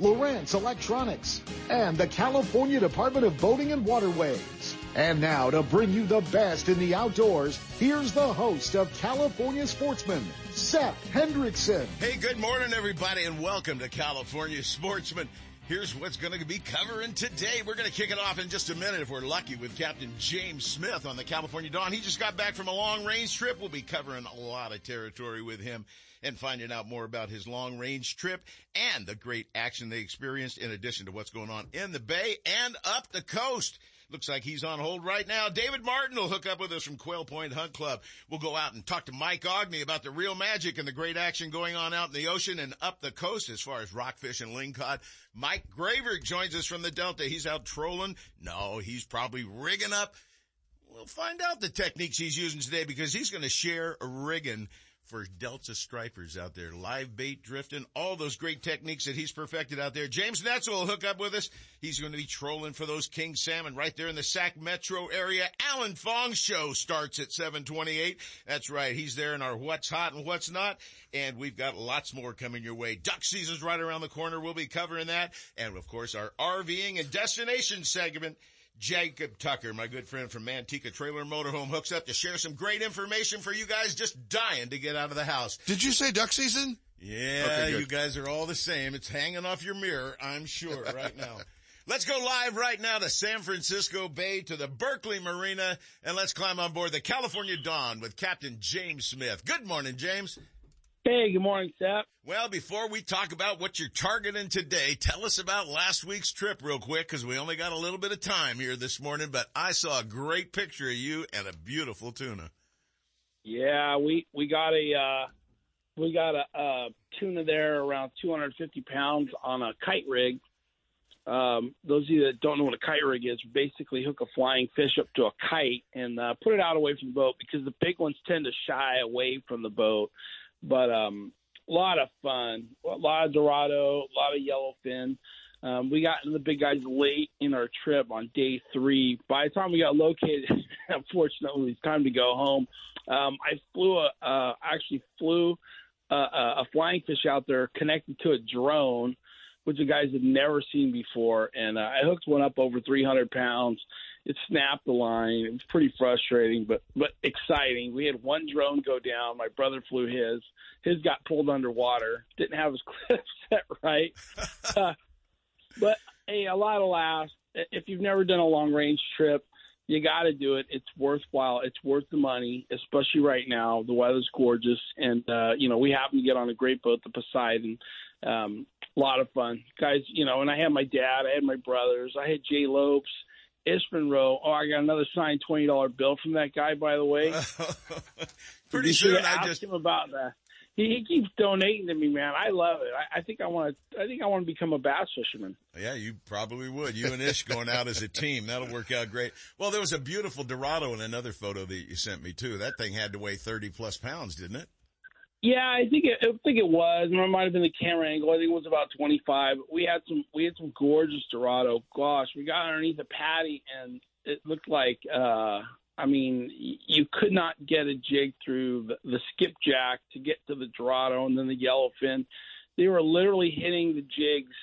Lowrance Electronics, and the California Department of Boating and Waterways. And now to bring you the best in the outdoors, here's the host of California Sportsman, Seth Hendrickson. Hey, good morning everybody and welcome to California Sportsman. Here's what's going to be covering today. We're going to kick it off in just a minute if we're lucky with Captain James Smith on the California Dawn. He just got back from a long range trip. We'll be covering a lot of territory with him and finding out more about his long range trip and the great action they experienced in addition to what's going on in the Bay and up the coast. Looks like he's on hold right now. David Martin will hook up with us from Quail Point Hunt Club. We'll go out and talk to Mike Aughney about the Reel Magic and the great action going on out in the ocean and up the coast as far as rockfish and lingcod. Mike Graver joins us from the Delta. He's out trolling. No, he's probably rigging up. We'll find out the techniques he's using today because he's going to share a rigging for Delta stripers out there, live bait drifting, all those great techniques that he's perfected out there. James Netzel will hook up with us. He's going to be trolling for those king salmon right there in the Sac Metro area. Alan Fong show starts at 728. That's right. He's there in our what's hot and what's not. And we've got lots more coming your way. Duck season's right around the corner. We'll be covering that. And of course, our RVing and destination segment Jacob Tucker, my good friend from Manteca Trailer Motorhome, hooks up to share some great information for you guys just dying to get out of the house. Did you say duck season? Yeah, okay, you guys are all the same. It's hanging off your mirror, I'm sure, right now. Let's go live right now to San Francisco Bay to the Berkeley Marina and let's climb on board the California Dawn with Captain James Smith. Good morning, James. Hey, good morning, Seth. Well, before we talk about what you're targeting today, tell us about last week's trip real quick because we only got a little bit of time here this morning, but I saw a great picture of you and a beautiful tuna. Yeah, we, we got a, uh, we got a, a tuna there around 250 pounds on a kite rig. Um, those of you that don't know what a kite rig is, basically hook a flying fish up to a kite and uh, put it out away from the boat because the big ones tend to shy away from the boat. But um, a lot of fun, a lot of Dorado, a lot of yellowfin. Um, we got the big guys late in our trip on day three. By the time we got located, unfortunately, it's time to go home. Um, I flew a, uh, actually flew a, a flying fish out there connected to a drone, which the guys had never seen before, and uh, I hooked one up over 300 pounds it snapped the line. It was pretty frustrating, but but exciting. We had one drone go down. My brother flew his. His got pulled underwater. Didn't have his clip set right. Uh, but hey, a lot of laughs. If you've never done a long range trip, you got to do it. It's worthwhile. It's worth the money, especially right now. The weather's gorgeous, and uh, you know we happen to get on a great boat, the Poseidon. Um, a lot of fun, guys. You know, and I had my dad, I had my brothers, I had Jay Lopes Ish Monroe. Oh, I got another signed twenty dollar bill from that guy, by the way. Pretty soon, I just him about that. He, he keeps donating to me, man. I love it. I, I think I want to. I think I want to become a bass fisherman. Yeah, you probably would. You and Ish going out as a team. That'll work out great. Well, there was a beautiful Dorado in another photo that you sent me too. That thing had to weigh thirty plus pounds, didn't it? Yeah, I think it, I think it was. It might have been the camera angle. I think it was about 25. We had some we had some gorgeous Dorado. Gosh, we got underneath the patty and it looked like uh I mean, you could not get a jig through the, the skipjack to get to the Dorado and then the yellowfin. They were literally hitting the jigs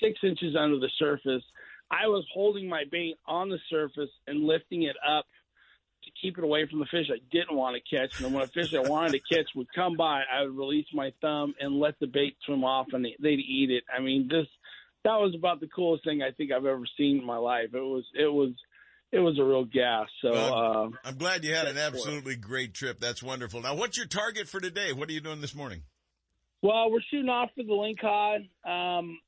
six inches under the surface. I was holding my bait on the surface and lifting it up keep it away from the fish I didn't want to catch. And then when a fish I wanted to catch would come by, I would release my thumb and let the bait swim off, and they'd eat it. I mean, this that was about the coolest thing I think I've ever seen in my life. It was it was it was a real gas. So well, uh, I'm glad you had an absolutely great trip. That's wonderful. Now, what's your target for today? What are you doing this morning? Well, we're shooting off for the lingcod. Um,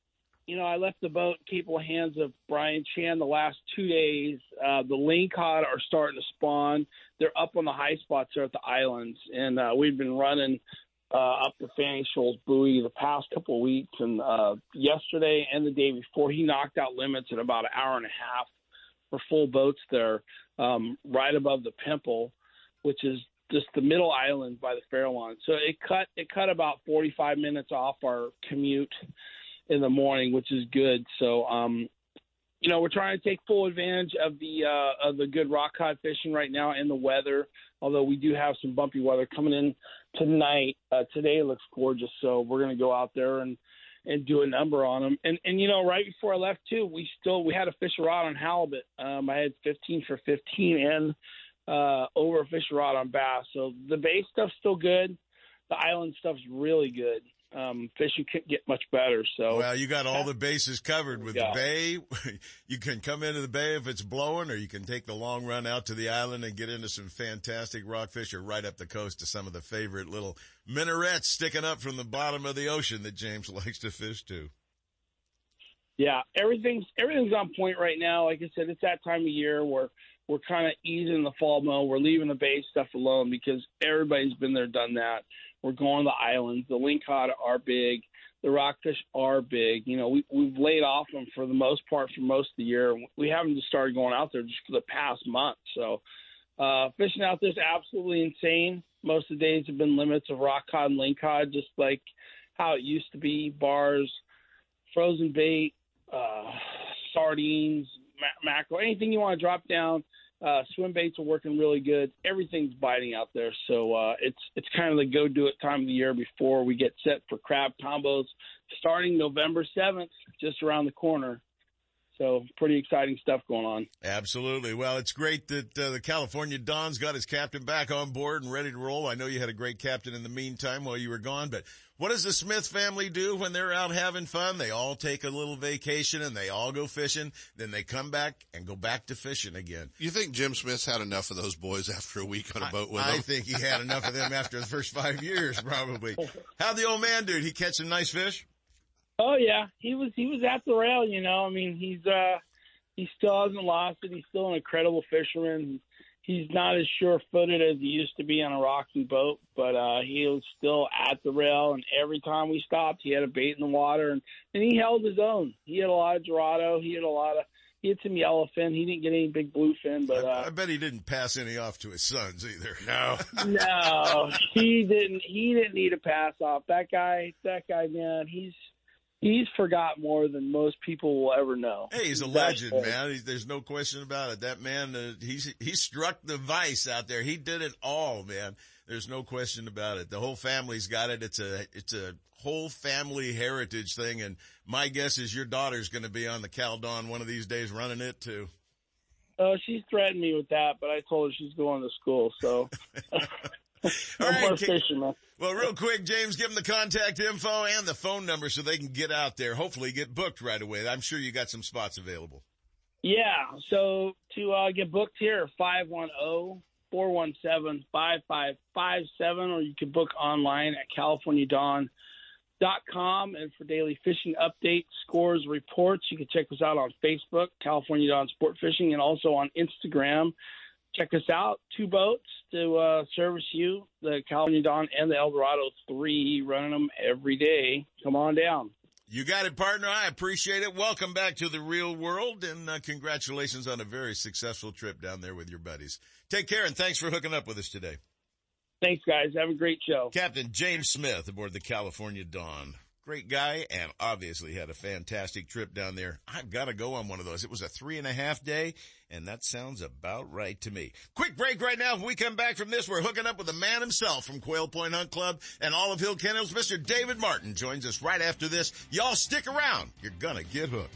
you know, I left the boat in capable hands of Brian Chan the last two days. Uh, the lingcod are starting to spawn. They're up on the high spots there at the islands, and uh, we've been running uh, up the Fanning Shoals buoy the past couple of weeks. And uh, yesterday and the day before, he knocked out limits in about an hour and a half. for full boats there, um, right above the Pimple, which is just the middle island by the Farallon. So it cut it cut about 45 minutes off our commute in the morning, which is good. So um, you know, we're trying to take full advantage of the uh, of the good rock cod fishing right now and the weather. Although we do have some bumpy weather coming in tonight. Uh, today looks gorgeous, so we're going to go out there and and do a number on them. And and you know, right before I left too, we still we had a fish rod on halibut. Um, I had 15 for 15 and uh, over a fish rod on bass. So the bay stuff's still good. The island stuff's really good um, fishing couldn't get much better. So well, you got all the bases covered with yeah. the bay. you can come into the bay if it's blowing, or you can take the long run out to the island and get into some fantastic rockfish, or right up the coast to some of the favorite little minarets sticking up from the bottom of the ocean that James likes to fish to. Yeah, everything's everything's on point right now. Like I said, it's that time of year where we're kind of easing the fall mode. We're leaving the bay stuff alone because everybody's been there, done that. We're going to the islands. The lingcod are big. The rockfish are big. You know, we, we've laid off them for the most part for most of the year. We haven't just started going out there just for the past month. So uh, fishing out there is absolutely insane. Most of the days have been limits of rock cod and lingcod, just like how it used to be. Bars, frozen bait, uh, sardines, ma- mackerel, anything you want to drop down – uh, swim baits are working really good. Everything's biting out there, so uh, it's it's kind of the go do it time of the year before we get set for crab combos starting November seventh, just around the corner. So pretty exciting stuff going on. Absolutely. Well, it's great that uh, the California Dawn's got his captain back on board and ready to roll. I know you had a great captain in the meantime while you were gone, but what does the Smith family do when they're out having fun? They all take a little vacation and they all go fishing. Then they come back and go back to fishing again. You think Jim Smith's had enough of those boys after a week on a boat with I, them? I think he had enough of them after the first five years, probably. How'd the old man do? Did he catch some nice fish? Oh yeah, he was he was at the rail. You know, I mean, he's uh he still hasn't lost it. He's still an incredible fisherman. He's not as sure-footed as he used to be on a rocking boat, but uh, he was still at the rail. And every time we stopped, he had a bait in the water, and and he held his own. He had a lot of dorado. He had a lot of he had some yellowfin. He didn't get any big bluefin, but uh, I, I bet he didn't pass any off to his sons either. No, no, he didn't. He didn't need a pass off. That guy, that guy, man, he's he's forgot more than most people will ever know. Hey, he's a legend, man. He's, there's no question about it. That man, uh, he's he struck the vice out there. He did it all, man. There's no question about it. The whole family's got it. It's a it's a whole family heritage thing, and my guess is your daughter's going to be on the Cal Dawn one of these days running it too. Oh, she threatened me with that, but I told her she's going to school, so. All right, fishing, well, real quick, James, give them the contact info and the phone number so they can get out there. Hopefully, get booked right away. I'm sure you got some spots available. Yeah. So to uh, get booked here, 510 417 5557, or you can book online at CaliforniaDawn.com. And for daily fishing updates, scores, reports, you can check us out on Facebook, California Dawn Sport Fishing, and also on Instagram check us out. Two boats to uh, service you, the California Dawn and the Eldorado 3, running them every day. Come on down. You got it, partner. I appreciate it. Welcome back to the real world, and uh, congratulations on a very successful trip down there with your buddies. Take care, and thanks for hooking up with us today. Thanks, guys. Have a great show. Captain James Smith aboard the California Dawn. Great guy and obviously had a fantastic trip down there. I've got to go on one of those. It was a three and a half day and that sounds about right to me. Quick break right now. When we come back from this, we're hooking up with the man himself from Quail Point Hunt Club and Olive Hill Kennels. Mr. David Martin joins us right after this. Y'all stick around. You're gonna get hooked.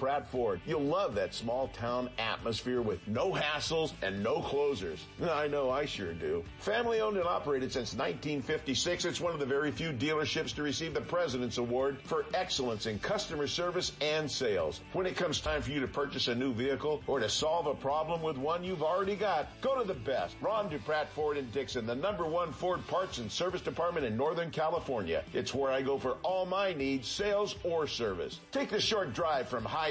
Ford. You'll love that small town atmosphere with no hassles and no closers. I know I sure do. Family owned and operated since 1956, it's one of the very few dealerships to receive the President's Award for excellence in customer service and sales. When it comes time for you to purchase a new vehicle or to solve a problem with one you've already got, go to the best. Ron Dupratt Ford in Dixon, the number one Ford parts and service department in Northern California. It's where I go for all my needs, sales or service. Take the short drive from high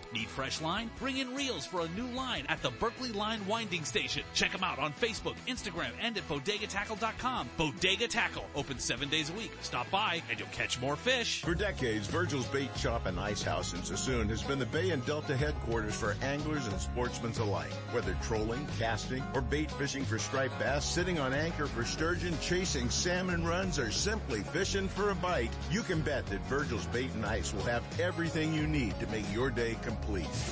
Need fresh line? Bring in reels for a new line at the Berkley Line Winding Station. Check them out on Facebook, Instagram, and at bodegatackle.com. Bodega Tackle, open seven days a week. Stop by and you'll catch more fish. For decades, Virgil's Bait Shop and Ice House in Suisun has been the Bay and Delta headquarters for anglers and sportsmen alike. Whether trolling, casting, or bait fishing for striped bass, sitting on anchor for sturgeon, chasing salmon runs, or simply fishing for a bite, you can bet that Virgil's Bait and Ice will have everything you need to make your day complete.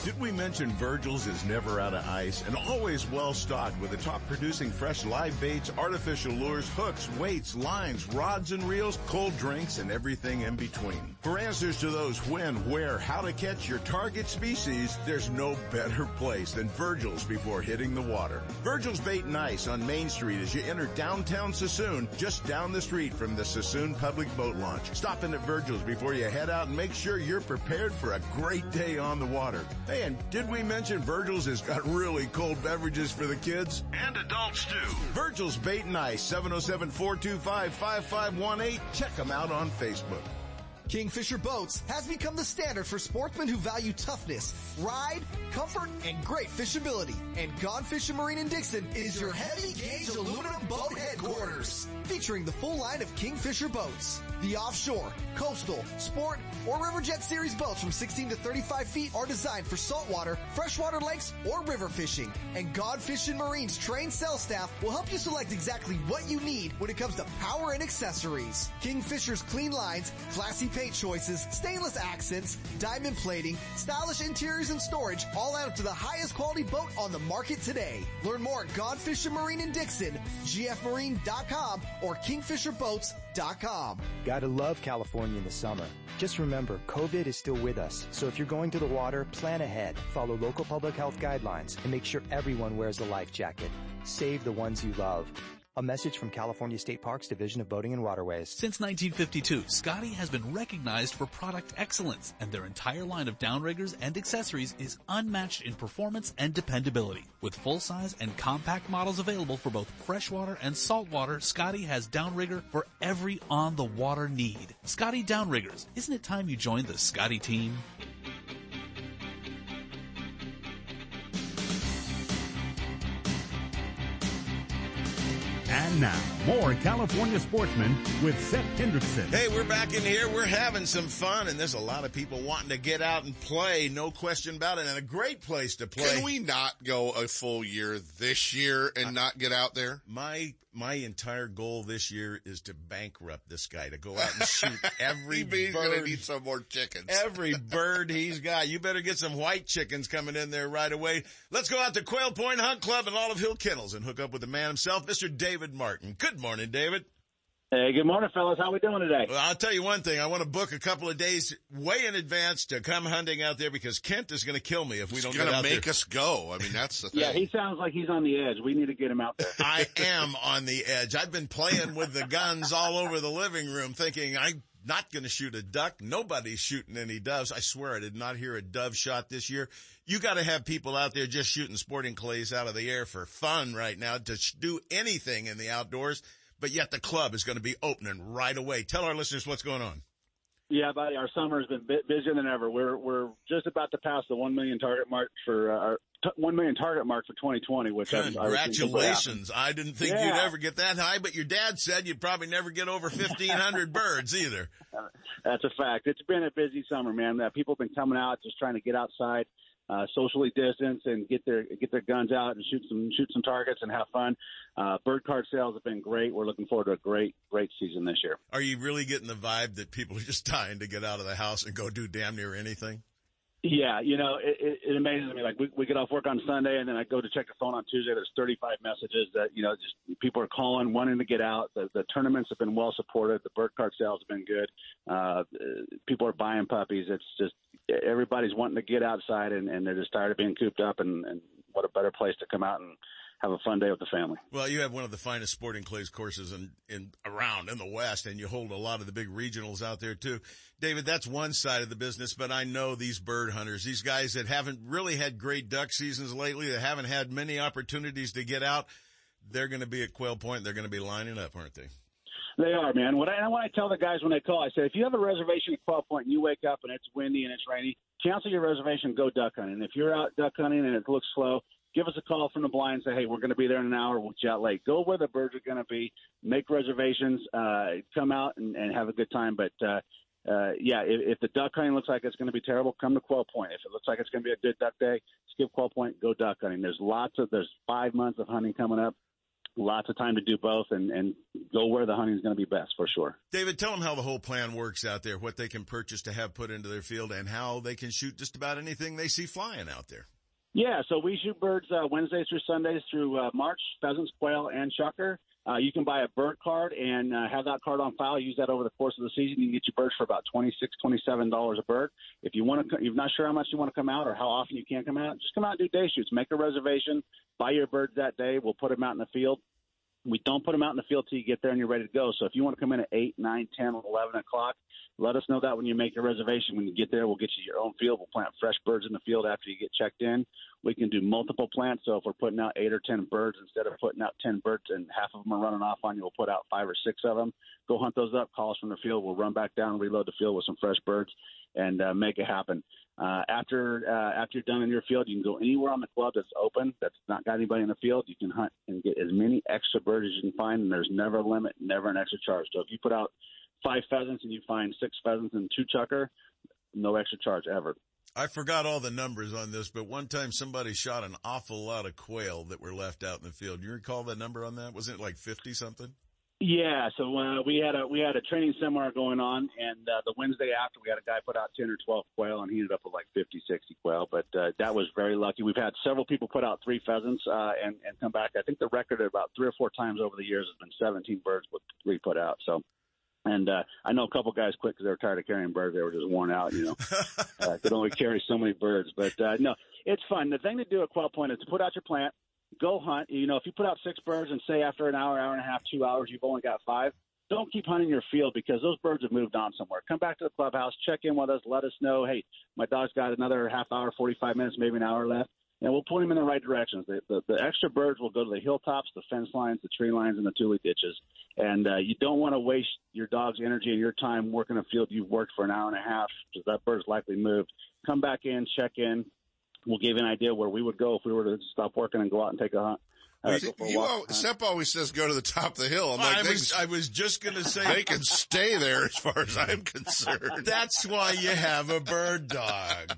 Did we mention Virgil's is never out of ice and always well stocked with the top producing fresh live baits, artificial lures, hooks, weights, lines, rods and reels, cold drinks, and everything in between. For answers to those when, where, how to catch your target species, there's no better place than Virgil's before hitting the water. Virgil's Bait and Ice on Main Street as you enter downtown Suisun, just down the street from the Suisun Public Boat Launch. Stop in at Virgil's before you head out and make sure you're prepared for a great day on the water. Hey, and did we mention Virgil's has got really cold beverages for the kids? And adults too. Virgil's Bait and Ice, 707-425-5518. Check them out on Facebook. Kingfisher Boats has become the standard for sportsmen who value toughness, ride, comfort, and great fishability. And Gone Fishing Marine in Dixon is your heavy gauge aluminum boat headquarters. Featuring the full line of Kingfisher boats. The offshore, coastal, sport, or river jet series boats from 16 to 35 feet are designed for saltwater, freshwater lakes, or river fishing. And Gone Fishing Marine's trained sales staff will help you select exactly what you need when it comes to power and accessories. Kingfisher's clean lines, classy paint choices, stainless accents, diamond plating, stylish interiors and storage, all up to the highest quality boat on the market today. Learn more at Gone Fishing Marine in Dixon, gfmarine.com, or kingfisherboats.com. Gotta love California in the summer. Just remember, COVID is still with us, so if you're going to the water, plan ahead, follow local public health guidelines, and make sure everyone wears a life jacket. Save the ones you love. A message from California State Parks Division of Boating and Waterways. Since 1952, Scotty has been recognized for product excellence, and their entire line of downriggers and accessories is unmatched in performance and dependability. With full-size and compact models available for both freshwater and saltwater, Scotty has downrigger for every on-the-water need. Scotty Downriggers, isn't it time you joined the Scotty team? man. And And now, more California sportsmen with Seth Hendrickson. Hey, we're back in here. We're having some fun, and there's a lot of people wanting to get out and play. No question about it, and a great place to play. Can we not go a full year this year and not get out there? My my entire goal this year is to bankrupt this guy to go out and shoot every He's bird. gonna need some more chickens. Every bird he's got. You better get some white chickens coming in there right away. Let's go out to Quail Point Hunt Club and Olive Hill Kennels and hook up with the man himself, Mr. David Martin. Good morning, David. Hey, good morning, fellas. How we doing today? Well, I'll tell you one thing. I want to book a couple of days way in advance to come hunting out there because Kent is going to kill me if we He's don't gonna get out make there. us go. I mean, that's the thing. Yeah, he sounds like he's on the edge. We need to get him out there. I am on the edge. I've been playing with the guns all over the living room thinking I'm not going to shoot a duck. Nobody's shooting any doves. I swear I did not hear a dove shot this year. You got to have people out there just shooting sporting clays out of the air for fun right now to do anything in the outdoors. But yet the club is going to be opening right away. Tell our listeners what's going on. Yeah, buddy. Our summer has been busier than ever. We're we're just about to pass the one million target mark for uh, our t- one million target mark for 2020. Which I'm- I was thinking about. Congratulations. I didn't think you'd ever get that high, but your dad said you'd probably never get over 1,500 birds either. That's a fact. It's been a busy summer, man. That people have been coming out just trying to get outside, uh, socially distance, and get their get their guns out and shoot some shoot some targets and have fun. Uh, bird card sales have been great. We're looking forward to a great great season this year. Are you really getting the vibe that people are just dying to get out of the house and go do damn near anything? Yeah, you know, it, it, it amazes me. Like we, we get off work on Sunday, and then I go to check the phone on Tuesday. There's 35 messages that you know, just people are calling, wanting to get out. The, the tournaments have been well supported. The bird card sales have been good. Uh, people are buying puppies. It's just everybody's wanting to get outside, and, and they're just tired of being cooped up. And, and what a better place to come out and have a fun day with the family. Well, you have one of the finest sporting clays courses in, in around in the West, and you hold a lot of the big regionals out there too. David, that's one side of the business, but I know these bird hunters, these guys that haven't really had great duck seasons lately, that haven't had many opportunities to get out, they're going to be at Quail Point. They're going to be lining up, aren't they? They are, man. What I, what I tell the guys when they call, I say, if you have a reservation at Quail Point and you wake up and it's windy and it's rainy, cancel your reservation, go duck hunting. If you're out duck hunting and it looks slow, give us a call from the blind and say, hey, we're going to be there in an hour. We'll jet late. Go where the birds are going to be. Make reservations. Uh, come out and, and have a good time. But uh, uh, yeah, if, if the duck hunting looks like it's going to be terrible, come to Quail Point. If it looks like it's going to be a good duck day, skip Quail Point, go duck hunting. There's lots of there's five months of hunting coming up. Lots of time to do both and, and go where the hunting is going to be best for sure. David, tell them how the whole plan works out there, what they can purchase to have put into their field, and how they can shoot just about anything they see flying out there. Yeah, so we shoot birds uh, Wednesdays through Sundays through uh, March, pheasants, quail, and chukar. Uh, you can buy a bird card and uh, have that card on file. Use that over the course of the season. You can get your birds for about twenty six, twenty seven dollars a bird. If you want to, you're not sure how much you want to come out or how often you can come out. Just come out and do day shoots. Make a reservation. Buy your birds that day. We'll put them out in the field. We don't put them out in the field till you get there and you're ready to go. So if you want to come in at eight, nine, ten, eleven o'clock, let us know that when you make your reservation. When you get there, we'll get you your own field. We'll plant fresh birds in the field after you get checked in. We can do multiple plants. So if we're putting out eight or ten birds instead of putting out ten birds and half of them are running off on you, we'll put out five or six of them. Go hunt those up. Call us from the field. We'll run back down, reload the field with some fresh birds, and uh, make it happen. Uh, after uh, after you're done in your field, you can go anywhere on the club that's open, that's not got anybody in the field. You can hunt and get as many extra birds as you can find, and there's never a limit, never an extra charge. So if you put out five pheasants and you find six pheasants and two chukar, no extra charge ever. I forgot all the numbers on this, but one time somebody shot an awful lot of quail that were left out in the field. You recall the number on that? Wasn't it like 50 something? Yeah, so uh, we had a we had a training seminar going on, and uh, the Wednesday after we had a guy put out ten or twelve quail, and he ended up with like 50, 60 quail. But uh, that was very lucky. We've had several people put out three pheasants uh, and and come back. I think the record about three or four times over the years has been seventeen birds with three put out. So. And uh, I know a couple guys quit because they were tired of carrying birds. They were just worn out, you know. uh, could only carry so many birds, but uh, no, it's fun. The thing to do at Quail Point is to put out your plant, go hunt. You know, if you put out six birds and say after an hour, hour and a half, two hours, you've only got five, don't keep hunting your field because those birds have moved on somewhere. Come back to the clubhouse, check in with us, let us know, hey, my dog's got another half hour, 45 minutes, maybe an hour left, and we'll point them in the right directions. The, the, the extra birds will go to the hilltops, the fence lines, the tree lines, and the tule ditches. And uh, you don't want to waste your dog's energy and your time working a field you've worked for an hour and a half because that bird's likely moved. Come back in, check in, we'll give you an idea where we would go if we were to stop working and go out and take a hunt. Uh, See, go for a you walk. al- Seth always says go to the top of the hill. I'm like, I was, I was just going to say they can stay there as far as I'm concerned. that's why you have a bird dog.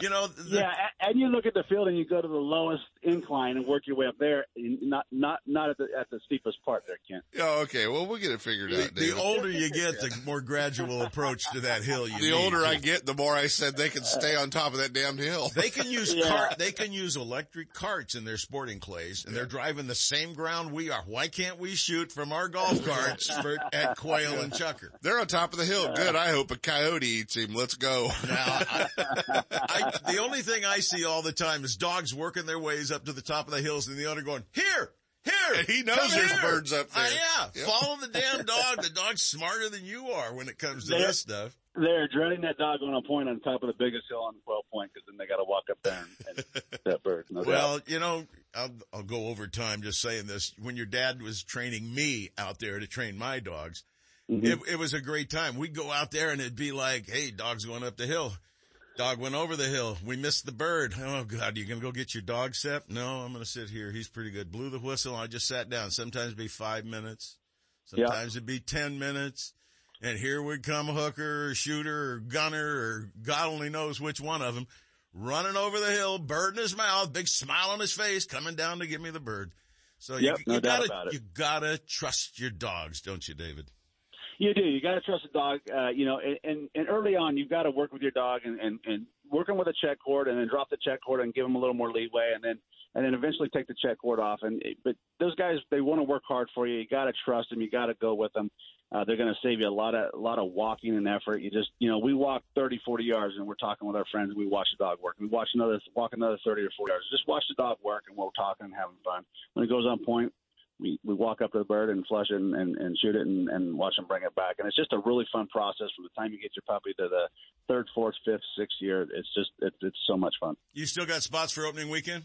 You know, the, Yeah, a- and you look at the field and you go to the lowest incline and work your way up there, not not not at the at the steepest part there, Kent. Oh, okay. Well, we'll get it figured the, out. the David. older you get, the more gradual approach to that hill you The need. older I get, the more I said they can stay on top of that damn hill. They can use Yeah. cart, they can use electric carts in their sporting clays, and they're driving the same ground we are. Why can't we shoot from our golf carts for, at quail and chukar? They're on top of the hill. Good. I hope a coyote eats him. Let's go. Now, I, I, the only thing I see all the time is dogs working their ways up to the top of the hills, and the owner going, "Here, here." And he knows there's here." birds up there. Uh, yeah, Yep. follow the damn dog. The dog's smarter than you are when it comes to There- this stuff. They're dreading that dog on a point on top of the biggest hill on Quail Point because then they got to walk up there and, and that bird. No doubt. Well, you know, I'll, I'll go over time just saying this. When your dad was training me out there to train my dogs, Mm-hmm. it, it was a great time. We'd go out there and it'd be like, hey, dog's going up the hill. Dog went over the hill. We missed the bird. Oh God, you gonna go get your dog set? No, I'm gonna sit here. He's pretty good. Blew the whistle. I just sat down. Sometimes it'd be five minutes. Yeah. Sometimes it'd be 10 minutes. And here would come a hooker or shooter or gunner or God only knows which one of them running over the hill, bird in his mouth, big smile on his face, coming down to give me the bird. So Yep, you, you gotta, you gotta trust your dogs, don't you, David? You do. You got to trust the dog. Uh, you know, and, and early on, you've got to work with your dog and and and working with a check cord, and then drop the check cord and give them a little more leeway, and then and then eventually take the check cord off. And but those guys, they want to work hard for you. You got to trust them. You got to go with them. Uh, they're going to save you a lot of a lot of walking and effort. You just you know, we walk 30, 40 yards, and we're talking with our friends. and We watch the dog work. We watch another walk another thirty or forty yards. Just watch the dog work, and we're talking and having fun. When it goes on point, we, we walk up to the bird and flush it and, and, and shoot it and, and watch them bring it back. And it's just a really fun process from the time you get your puppy to the third, fourth, fifth, sixth year. It's just, it's, it's so much fun. You still got spots for opening weekend?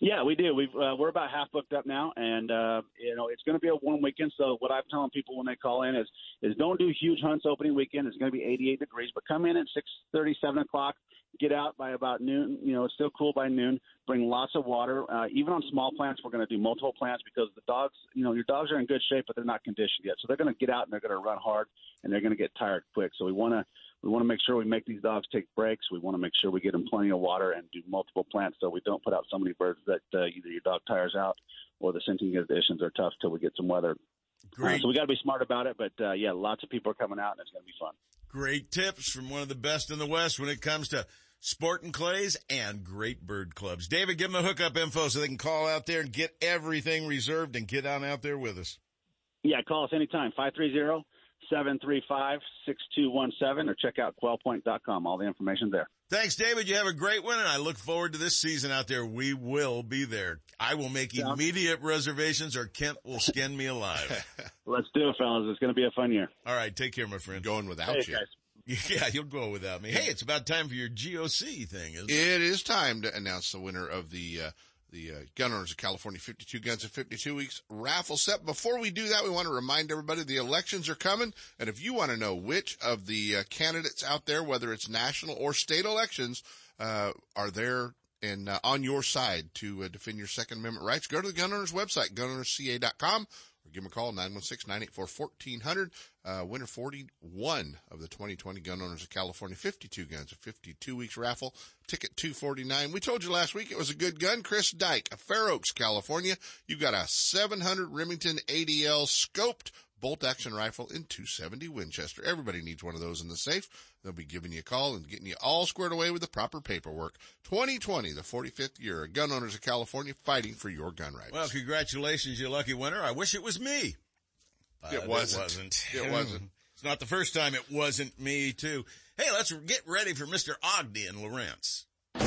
Yeah, we do. We've, uh, we're about half booked up now and, uh, you know, it's going to be a warm weekend. So what I'm telling people when they call in is, is don't do huge hunts opening weekend. It's going to be 88 degrees, but come in at 6:30, 7 o'clock, get out by about noon. You know, it's still cool by noon. Bring lots of water. Uh, even on small plants, we're going to do multiple plants because the dogs, you know, your dogs are in good shape, but they're not conditioned yet. So they're going to get out and they're going to run hard and they're going to get tired quick. So we want to, we want to make sure we make these dogs take breaks. We want to make sure we get them plenty of water and do multiple plants so we don't put out so many birds that uh, either your dog tires out or the scenting conditions are tough till we get some weather. Great. Uh, so we got to be smart about it. But uh, yeah, lots of people are coming out and it's going to be fun. Great tips from one of the best in the West when it comes to sporting clays and great bird clubs. David, give them the hookup info so they can call out there and get everything reserved and get on out there with us. Yeah, call us anytime, 530 735 6217, or check out quailpoint.com. All the information there. Thanks, David. You have a great one, and I look forward to this season out there. We will be there. I will make Yeah. immediate reservations, or Kent will skin me alive. Let's do it, fellas. It's going to be a fun year. All right, take care, my friend. Going without Hey, you. guys. Yeah, you'll go without me. Hey, it's about time for your GOC thing, isn't it? It is time to announce the winner of the uh, the uh, Gun Owners of California 52 Guns in 52 Weeks. Raffle set. Before we do that, we want to remind everybody the elections are coming, and if you want to know which of the uh, candidates out there, whether it's national or state elections, uh, are there and uh, on your side to uh, defend your Second Amendment rights, go to the Gun Owners website, gunownersca.com, or give them a call, 916-984-1400. Uh, winner 41 of the 2020 Gun Owners of California, 52 guns, a 52 weeks raffle, ticket 249. We told you last week it was a good gun. Chris Dyke of Fair Oaks, California. You've got a 700 Remington ADL scoped bolt action rifle in 270 Winchester. Everybody needs one of those in the safe. They'll be giving you a call and getting you all squared away with the proper paperwork. 2020, the 45th year, of Gun Owners of California fighting for your gun rights. Well, congratulations, you lucky winner. I wish it was me. Uh, but It wasn't. It wasn't. It wasn't. It's not the first time it wasn't me, too. Hey, let's get ready for Mr. Ogden Lawrence.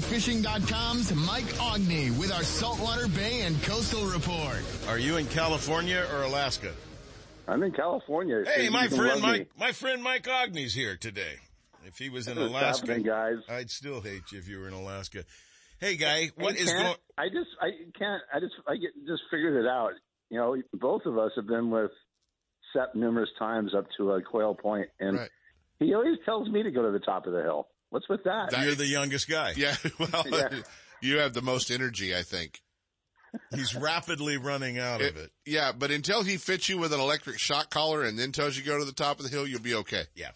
USAFishing.com's Mike Aughney with our Saltwater Bay and Coastal Report. Are you in California or Alaska? I'm in California. Hey, So my friend love me. Mike, my friend Mike Aughney's here today. If he was in What's Alaska, happening, guys? I'd still hate you if you were in Alaska. Hey, guy, what I is going? I just, I can't, I just, I get, just figured it out. You know, both of us have been with Seth numerous times up to uh, Quail Point, and Right. he always tells me to go to the top of the hill. What's with that? You're the youngest guy. Yeah, well, Yeah. you have the most energy, I think. He's rapidly running out of it. Yeah, but until he fits you with an electric shock collar and then tells you to go to the top of the hill, you'll be okay. Yeah.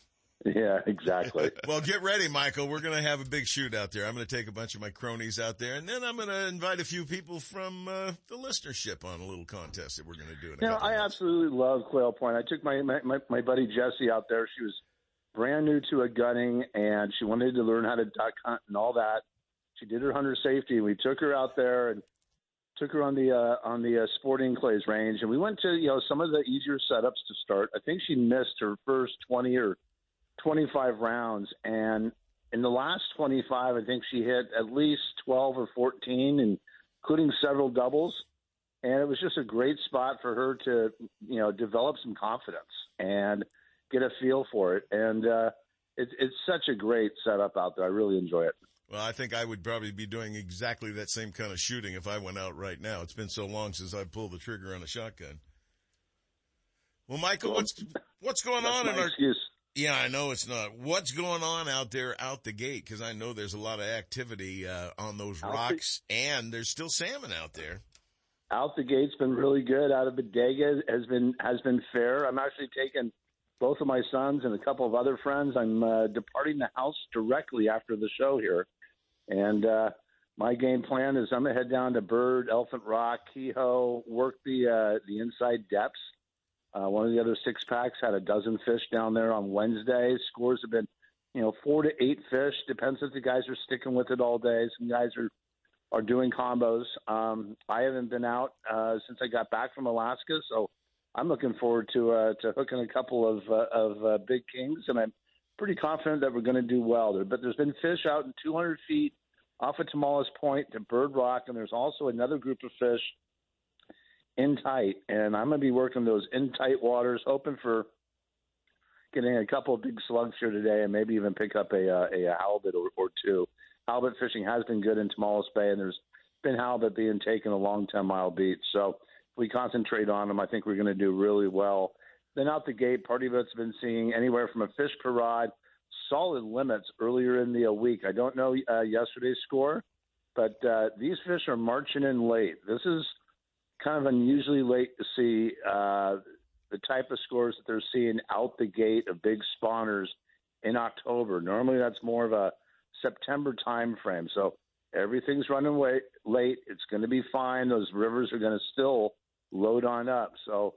Yeah, exactly. Well, get ready, Michael. We're going to have a big shoot out there. I'm going to take a bunch of my cronies out there, and then I'm going to invite a few people from uh, the listenership on a little contest that we're going to do. In a You know, I months. absolutely love Quail Point. I took my, my, my, my buddy Jesse out there. She was brand new to a gunning and she wanted to learn how to duck hunt and all that. She did her hunter safety. We took her out there and took her on the uh, on the uh, sporting clays range, and we went to you know some of the easier setups to start. I think she missed her first twenty or twenty five rounds, and in the last twenty five, I think she hit at least twelve or fourteen, including several doubles. And it was just a great spot for her to you know develop some confidence and get a feel for it. And uh, it's it's such a great setup out there. I really enjoy it. Well, I think I would probably be doing exactly that same kind of shooting if I went out right now. It's been so long since I pulled the trigger on a shotgun. Well, Michael, what's what's going on in our? excuse. Yeah, I know it's not. What's going on out there out the gate? Because I know there's a lot of activity uh, on those Out the- rocks, and there's still salmon out there. out the gate's been really good. Out of Bodega has been has been fair. I'm actually taking both of my sons and a couple of other friends. I'm uh, departing the house directly after the show here, and uh, my game plan is I'm gonna head down to Bird, Elephant Rock, Kehoe, work the uh, the inside depths. Uh, one of the other six packs had a dozen fish down there on Wednesday. Scores have been, you know, four to eight fish. Depends if the guys are sticking with it all day. Some guys are are doing combos. Um, I haven't been out uh, since I got back from Alaska, so I'm looking forward to uh, to hooking a couple of uh, of uh, big kings, and I'm pretty confident that we're going to do well there. But there's been fish out in 200 feet off of Tomales Point to Bird Rock, and there's also another group of fish in tight, and I'm going to be working those in tight waters, hoping for getting a couple of big slugs here today, and maybe even pick up a uh, a, a halibut or, or two. Halibut fishing has been good in Tomales Bay, and there's been halibut being taken along 10 Mile Beach. So we concentrate on them, I think we're going to do really well. Then out the gate, Party Boat's been seeing anywhere from a fish per rod, solid limits earlier in the week. I don't know uh, yesterday's score, but uh, these fish are marching in late. This is kind of unusually late to see uh, the type of scores that they're seeing out the gate of big spawners in October. Normally, that's more of a September time frame. So everything's running late. It's going to be fine. Those rivers are going to still load on up. So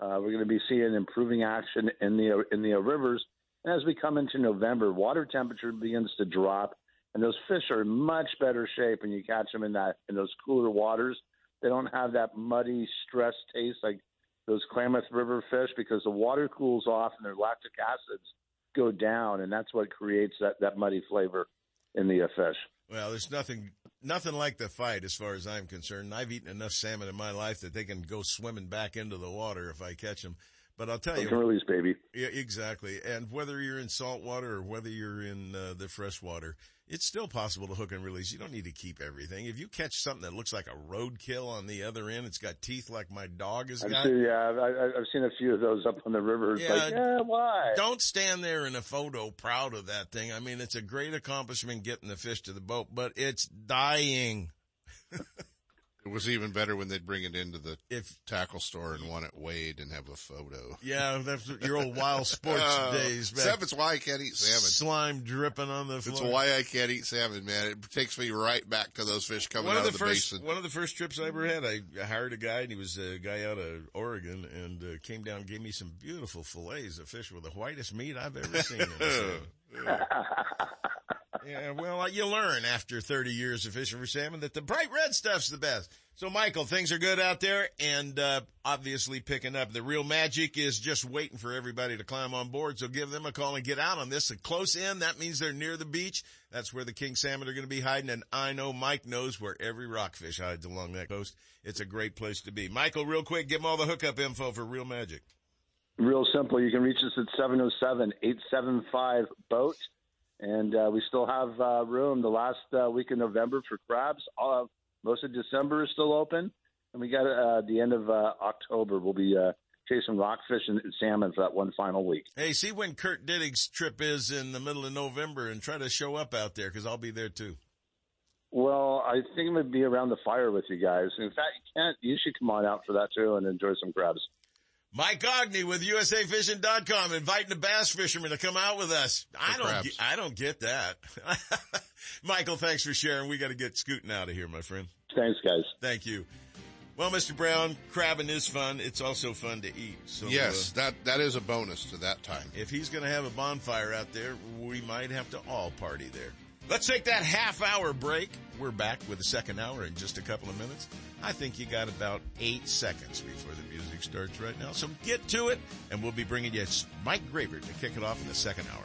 uh, we're going to be seeing improving action in the in the rivers. And as we come into November, water temperature begins to drop, and those fish are in much better shape when you catch them in that in those cooler waters. They don't have that muddy, stress taste like those Klamath River fish because the water cools off and their lactic acids go down, and that's what creates that, that muddy flavor in the fish. Well, there's nothing nothing like the fight as far as I'm concerned. I've eaten enough salmon in my life that they can go swimming back into the water if I catch them. But I'll tell Hook you, and release, baby. Yeah, exactly. And whether you're in salt water or whether you're in uh, the fresh water, it's still possible to hook and release. You don't need to keep everything. If you catch something that looks like a roadkill on the other end, it's got teeth like my dog has I've got. seen, yeah, I've, I've I've seen a few of those up on the river. It's Yeah, like, yeah, why? Don't stand there in a photo proud of that thing. I mean, it's a great accomplishment getting the fish to the boat, but it's dying. It was even better when they'd bring it into the If tackle store and want it weighed and have a photo. yeah, that's your old wild sports Oh, days. Back. Seth, it's why I can't eat salmon. Slime dripping on the floor. It's why I can't eat salmon, man. It takes me right back to those fish coming one out of the, the, first basin. one of the first trips I ever had, I hired a guy, and he was a guy out of Oregon, and uh, came down and gave me some beautiful fillets of fish with the whitest meat I've ever seen. yeah, well, you learn after 30 years of fishing for salmon that the bright red stuff's the best. So, Michael, things are good out there, and uh, obviously picking up. The real magic is just waiting for everybody to climb on board. So, give them a call and get out on this. A close in, that means they're near the beach. That's where the king salmon are going to be hiding, and I know Mike knows where every rockfish hides along that coast. It's a great place to be. Michael, real quick, give them all the hookup info for Reel Magic. Real simple. You can reach us at 707-875-BOAT. And uh, we still have uh, room the last uh, week of November for crabs. Uh, most of December is still open. And we got uh, the end of uh, October. We'll be uh, chasing rockfish and salmon for that one final week. Hey, see when Kurt Dittig's trip is in the middle of November and try to show up out there because I'll be there too. Well, I think I'm going to be around the fire with you guys. In fact, you can't. You should come on out for that too and enjoy some crabs. Mike Aughney with USAFishing.com inviting the bass fishermen to come out with us. I don't, crabs. ge- I don't get that. Michael, thanks for sharing. We got to get scooting out of here, my friend. Thanks, guys. Thank you. Well, Mr. Brown, crabbing is fun. It's also fun to eat. So, yes, uh, that that is a bonus to that time. if he's going to have a bonfire out there, we might have to all party there. Let's take that half hour break. We're back with the second hour in just a couple of minutes. I think you got about eight seconds before the music starts right now. So get to it, and we'll be bringing you Mike Gravert to kick it off in the second hour.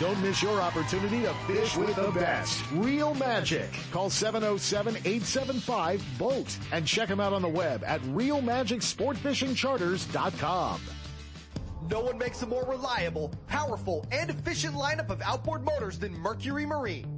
Don't miss your opportunity to fish with the best. Reel Magic. Call 707-875-BOAT and check them out on the web at realmagicsportfishingcharters.com. No one makes a more reliable, powerful, and efficient lineup of outboard motors than Mercury Marine.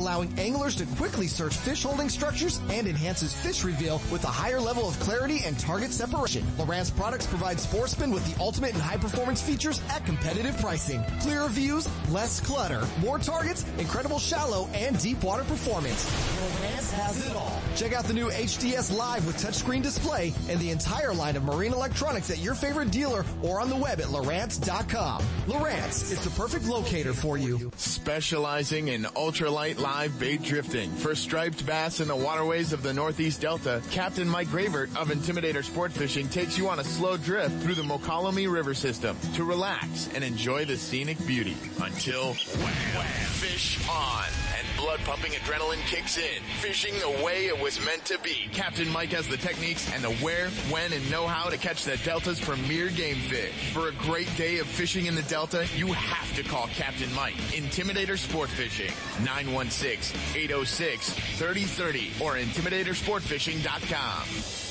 allowing anglers to quickly search fish holding structures and enhances fish reveal with a higher level of clarity and target separation. Lowrance products provide sportsmen with the ultimate and high performance features at competitive pricing. Clearer views, less clutter, more targets, incredible shallow and deep water performance. Lowrance has it all. Check out the new HDS Live with touchscreen display and the entire line of marine electronics at your favorite dealer or on the web at Lowrance.com. Lowrance is the perfect locator for you. Specializing in ultralight live bait drifting. For striped bass in the waterways of the Northeast Delta, Captain Mike Gravert of Intimidator Sport Fishing takes you on a slow drift through the Mokelumne River system to relax and enjoy the scenic beauty. Until wham, fish on blood pumping adrenaline kicks in. Fishing the way it was meant to be. Captain Mike has the techniques and the where, when, and know-how to catch the Delta's premier game fish. For a great day of fishing in the Delta, you have to call Captain Mike. Intimidator Sport Fishing. 916-806-3030 or intimidatorsportfishing.com.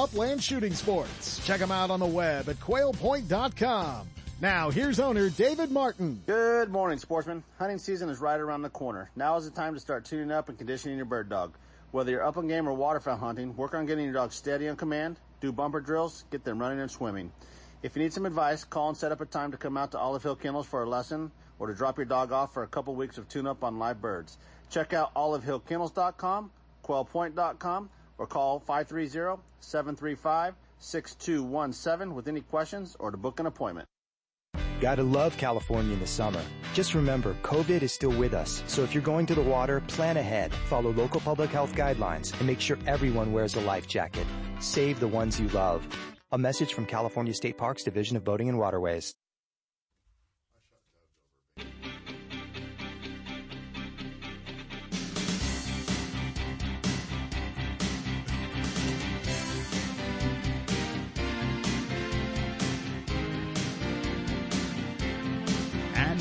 upland shooting sports. Check them out on the web at quailpoint.com. Now, here's owner David Martin. Good morning, sportsmen. Hunting season is right around the corner. Now is the time to start tuning up and conditioning your bird dog. Whether you're up upland game or waterfowl hunting, work on getting your dog steady on command, do bumper drills, get them running and swimming. If you need some advice, call and set up a time to come out to Olive Hill Kennels for a lesson or to drop your dog off for a couple weeks of tune up on live birds. Check out olivehillkennels.com, quailpoint.com, or call 530-735-6217 with any questions or to book an appointment. Gotta love California in the summer. Just remember, COVID is still with us, so if you're going to the water, plan ahead, follow local public health guidelines, and make sure everyone wears a life jacket. Save the ones you love. A message from California State Parks Division of Boating and Waterways.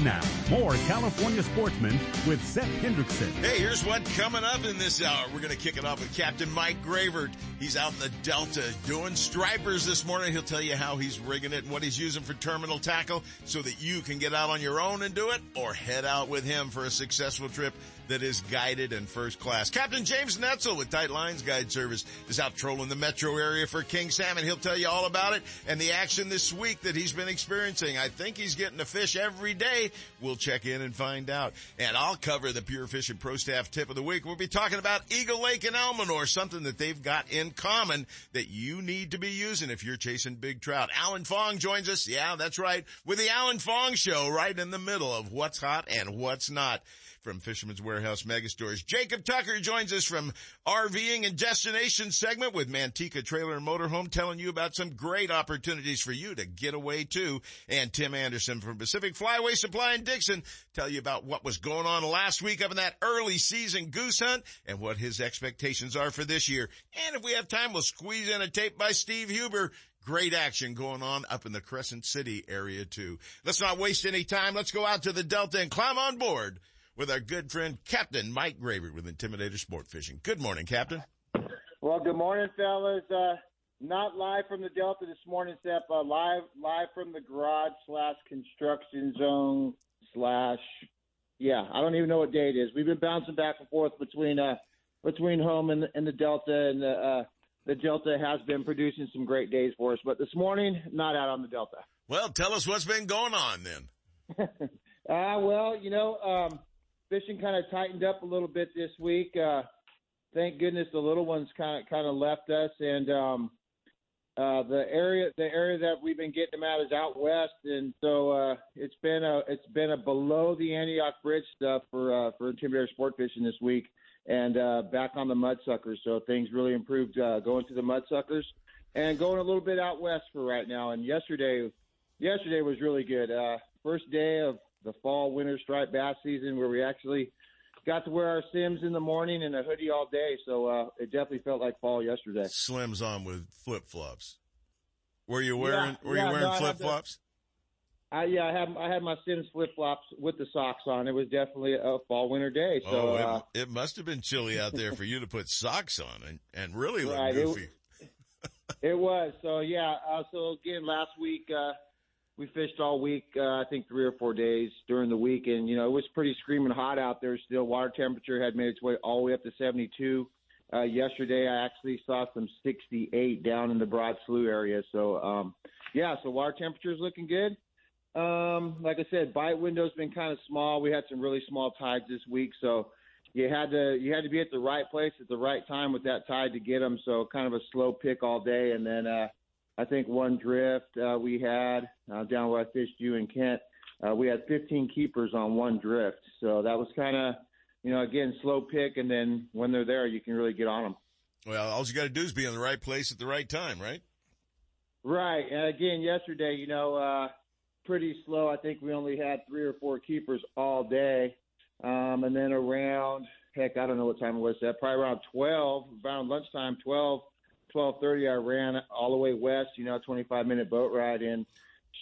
Now, more California sportsmen with Seth Hendrickson. Hey, here's what coming up in this hour. We're going to kick it off with Captain Mike Gravert. He's out in the Delta doing stripers this morning. He'll tell you how he's rigging it and what he's using for terminal tackle so that you can get out on your own and do it or head out with him for a successful trip that is guided and first class. Captain James Netzel with Tight Lines Guide Service is out trolling the metro area for king salmon. He'll tell you all about it and the action this week that he's been experiencing. I think he's getting a fish every day. We'll check in and find out. And I'll cover the Pure Fishing Pro Staff tip of the week. We'll be talking about Eagle Lake and Almanor, something that they've got in common that you need to be using if you're chasing big trout. Alan Fong joins us. Yeah, that's right. With the Alan Fong Show right in the middle of what's hot and what's not from Fisherman's Warehouse Megastores. Jacob Tucker joins us from RVing and Destination segment with Manteca Trailer and Motorhome telling you about some great opportunities for you to get away to. And Tim Anderson from Pacific Flyway Supply in Dixon tell you about what was going on last week up in that early season goose hunt and what his expectations are for this year. And if we have time, we'll squeeze in a tape by Steve Huber. Great action going on up in the Crescent City area too. Let's not waste any time. Let's go out to the Delta and climb on board with our good friend Captain Mike Gravert with Intimidator Sport Fishing. Good morning, Captain. Well, good morning, fellas. Uh, not live from the Delta this morning, Seth. Uh, live, live from the garage slash construction zone slash. Yeah, I don't even know what day it is. We've been bouncing back and forth between uh between home and the, and the Delta, and the uh, the Delta has been producing some great days for us. But this morning, not out on the Delta. Well, tell us what's been going on then. uh, well, you know, um, fishing kind of tightened up a little bit this week. Uh, thank goodness the little ones kind of kind of left us, and um, uh, the area the area that we've been getting them at is out west, and so uh, it's been a it's been a below the Antioch Bridge stuff for uh, for intimidator sport fishing this week, and uh, back on the mudsuckers. So things really improved uh, going to the mudsuckers, and going a little bit out west for right now. And yesterday, yesterday was really good. Uh, first day of the fall winter striped bass season where we actually got to wear our Simms in the morning and a hoodie all day. So uh, it definitely felt like fall yesterday. Slims on with flip flops. Were you wearing Yeah, Were yeah, you wearing no, flip flops? I, yeah, I had I had my Simms flip flops with the socks on. It was definitely a fall winter day. So oh, it, uh, it must have been chilly out there for you to put socks on and and really look Right, it- goofy. It was. So yeah. Uh, so again, last week, uh, we fished all week. Uh, I think three or four days during the week, and you know it was pretty screaming hot out there. Still, water temperature had made its way all the way up to 72. Uh, yesterday, I actually saw some 68 down in the Broad Slough area. So, um, yeah, so water temperature is looking good. Um, like I said, bite window's been kind of small. We had some really small tides this week, so you had to you had to be at the right place at the right time with that tide to get them. So kind of a slow pick all day, and then uh, I think one drift uh, we had uh, down where I fished you in Kent. Uh, we had 15 keepers on one drift, so that was kind of you know again slow pick, and then when they're there, you can really get on them. Well, all you got to do is be in the right place at the right time, right? Right. And again, yesterday, you know, uh, pretty slow. I think we only had three or four keepers all day. Um, and then around, heck, I don't know what time it was. That probably around 12, around lunchtime, 12, 12:30. I ran all the way west. You know, 25 minute boat ride. And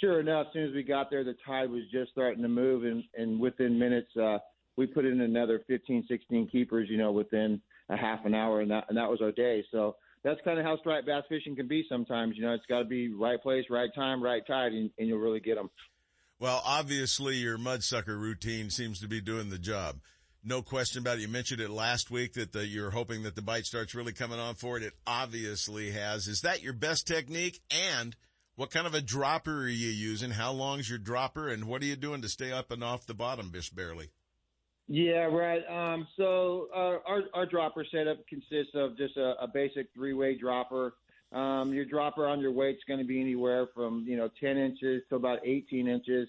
sure enough, as soon as we got there, the tide was just starting to move, and, and within minutes, uh, we put in another 15, 16 keepers. You know, within a half an hour, and that and that was our day. So that's kind of how striped bass fishing can be sometimes. You know, it's got to be right place, right time, right tide, and, and you'll really get them. Well, obviously your mudsucker routine seems to be doing the job. No question about it. You mentioned it last week that the, you're hoping that the bite starts really coming on for it. It obviously has. Is that your best technique? And what kind of a dropper are you using? How long's your dropper? And what are you doing to stay up and off the bottom, Bish Barely? Yeah, right. Um, so uh, our our dropper setup consists of just a, a basic three way dropper. Um, your dropper on your weight's going to be anywhere from you know 10 inches to about 18 inches.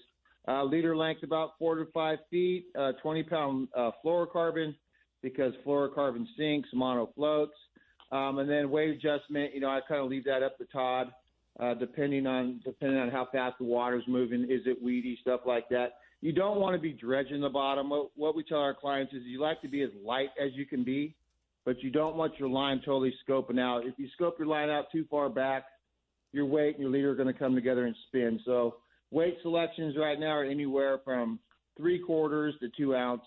Uh, leader length about four to five feet. Uh, 20 pound uh, fluorocarbon because fluorocarbon sinks, mono floats. Um, and then weight adjustment, you know, I kind of leave that up to Todd, uh, depending on depending on how fast the water's moving. Is it weedy stuff like that? you don't want to be dredging the bottom. What, what we tell our clients is you like to be as light as you can be, but you don't want your line totally scoping out. If you scope your line out too far back, your weight and your leader are going to come together and spin. So weight selections right now are anywhere from three quarters to two ounce.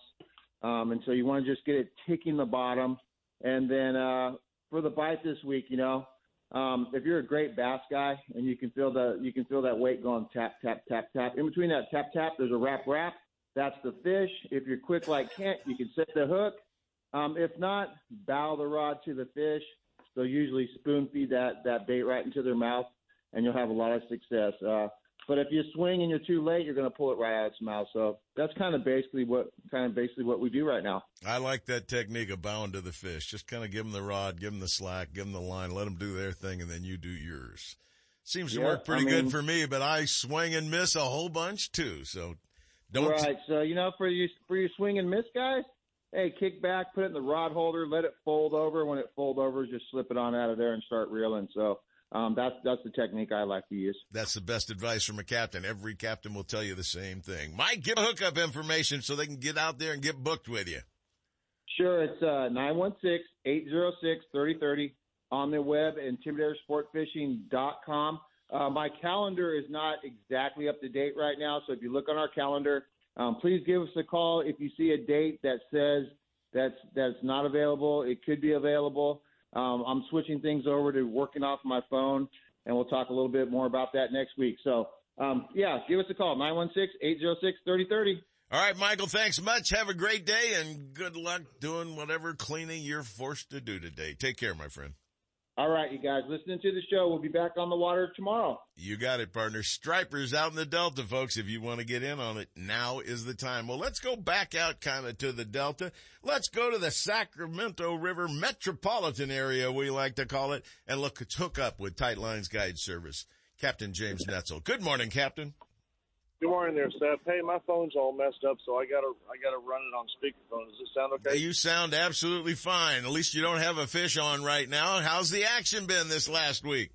Um, and so you want to just get it ticking the bottom. And then uh, for the bite this week, you know, um, if you're a great bass guy and you can feel the you can feel that weight going tap tap tap tap. In between that tap tap, there's a wrap wrap. That's the fish. If you're quick like Kent, you can set the hook. Um, if not, bow the rod to the fish. They'll usually spoon feed that that bait right into their mouth, and you'll have a lot of success. Uh, but if you swing and you're too late, you're going to pull it right out of its mouth. So that's kind of basically what kind of basically what we do right now. I like that technique of bowing to the fish. Just kind of give them the rod, give them the slack, give them the line, let them do their thing, and then you do yours. Seems to yeah, work pretty I mean, good for me, but I swing and miss a whole bunch too. So don't. Right. So you know, for you for your swing and miss guys, hey, kick back, put it in the rod holder, let it fold over. When it fold over, just slip it on out of there and start reeling. So um, that's that's the technique I like to use. That's the best advice from a captain. Every captain will tell you the same thing. Mike, give a hookup information so they can get out there and get booked with you. Sure, it's uh, 916-806-3030 on the web, intimidatorsportfishing.com. Uh, my calendar is not exactly up to date right now, so if you look on our calendar, um, please give us a call if you see a date that says that's that's not available. It could be available. Um, I'm switching things over to working off my phone, and we'll talk a little bit more about that next week. So, um, yeah, give us a call, 916-806-3030. All right, Michael, thanks much. Have a great day and good luck doing whatever cleaning you're forced to do today. Take care, my friend. All right, you guys, listening to the show. We'll be back on the water tomorrow. You got it, partner. Stripers out in the Delta, folks. If you want to get in on it, now is the time. Well, let's go back out kind of to the Delta. Let's go to the Sacramento River metropolitan area, we like to call it, and look, hook up with Tight Lines Guide Service. Captain James Netzel. Good morning, Captain. Good morning there, Seth. Hey, my phone's all messed up, so I gotta I gotta run it on speakerphone. Does this sound okay? You sound absolutely fine. At least you don't have a fish on right now. How's the action been this last week?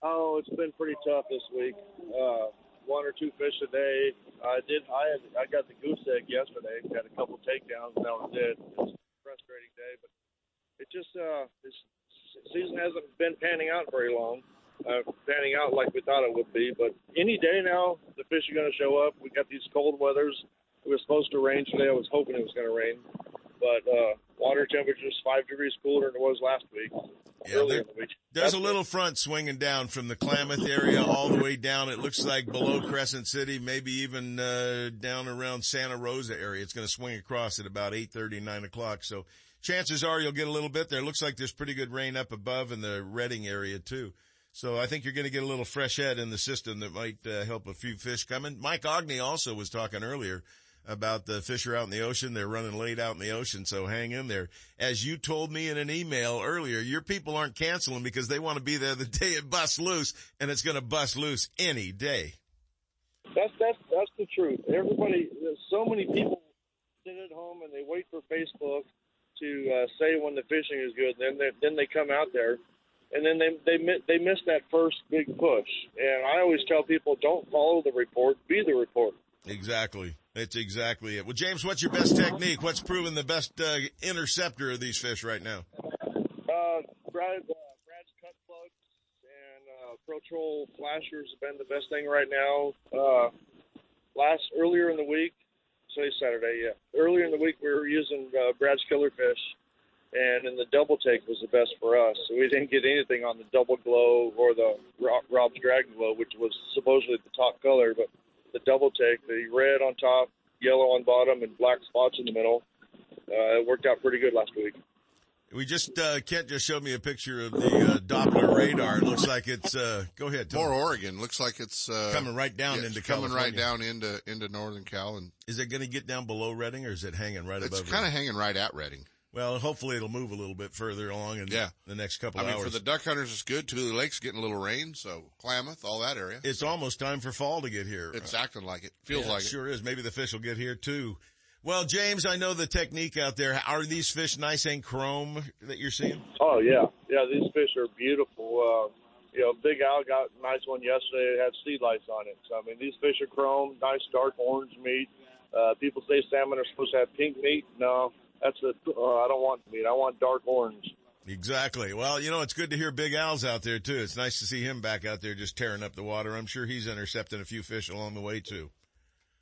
Oh, it's been pretty tough this week. Uh, one or two fish a day. I did. I had, I got the goose egg yesterday. Got a couple takedowns, and that was it. It was a frustrating day, but it just uh, this season hasn't been panning out very long uh, panning out like we thought it would be. But any day now, the fish are going to show up. We got these cold weathers. It was supposed to rain today. I was hoping it was going to rain, but uh, water temperature is five degrees cooler than it was last week. Yeah, there, there's a little front swinging down from the Klamath area all the way down. It looks like below Crescent City, maybe even uh, down around Santa Rosa area. It's going to swing across at about eight thirty, nine o'clock. So chances are you'll get a little bit there. Looks like there's pretty good rain up above in the Redding area too. So I think you're going to get a little fresh head in the system that might uh, help a few fish coming. Mike Aughney also was talking earlier about the fish are out in the ocean. They're running late out in the ocean, so hang in there. As you told me in an email earlier, your people aren't canceling because they want to be there the day it busts loose, and it's going to bust loose any day. That's that's that's the truth. Everybody, so many people sit at home and they wait for Facebook to uh, say when the fishing is good. Then they then they come out there, and then they they they miss that first big push. And I always tell people, don't follow the report, be the report. Exactly. That's exactly it. Well, James, what's your best technique? What's proven the best uh, interceptor of these fish right now? Uh, Brad, uh, Brad's cut plugs and uh, Pro Troll flashers have been the best thing right now. Uh, last earlier in the week, say Saturday, yeah, earlier in the week we were using uh, Brad's killer fish, and in the double take was the best for us. So we didn't get anything on the double glow or the Rob's Dragon Glow, which was supposedly the top color, but the double take, the red on top, yellow on bottom, and black spots in the middle. Uh, it worked out pretty good last week. We just uh, Kent just showed me a picture of the uh, Doppler radar. It looks like it's uh, go ahead. More Oregon looks like it's uh, coming right down yeah, into coming California. right down into into northern Cal. And is it going to get down below Redding or is it hanging right it's above? It's kind of hanging right at Redding. Well, hopefully it'll move a little bit further along in yeah. the next couple of weeks. I mean, hours. for the duck hunters, it's good. Tule Lake's getting a little rain, so Klamath, all that area. It's so. almost time for fall to get here. It's acting like it. Feels yeah, like it. it. Sure is. Maybe the fish will get here too. Well, James, I know the technique out there. Are these fish nice and chrome that you're seeing? Oh yeah, yeah. These fish are beautiful. Uh, you know, Big Al got a nice one yesterday. It had sea lice on it. So I mean, these fish are chrome, nice dark orange meat. Uh, people say salmon are supposed to have pink meat. No, that's the Uh, I don't want meat. I want dark orange. Exactly. Well, you know, it's good to hear Big Al's out there too. It's nice to see him back out there just tearing up the water. I'm sure he's intercepting a few fish along the way too.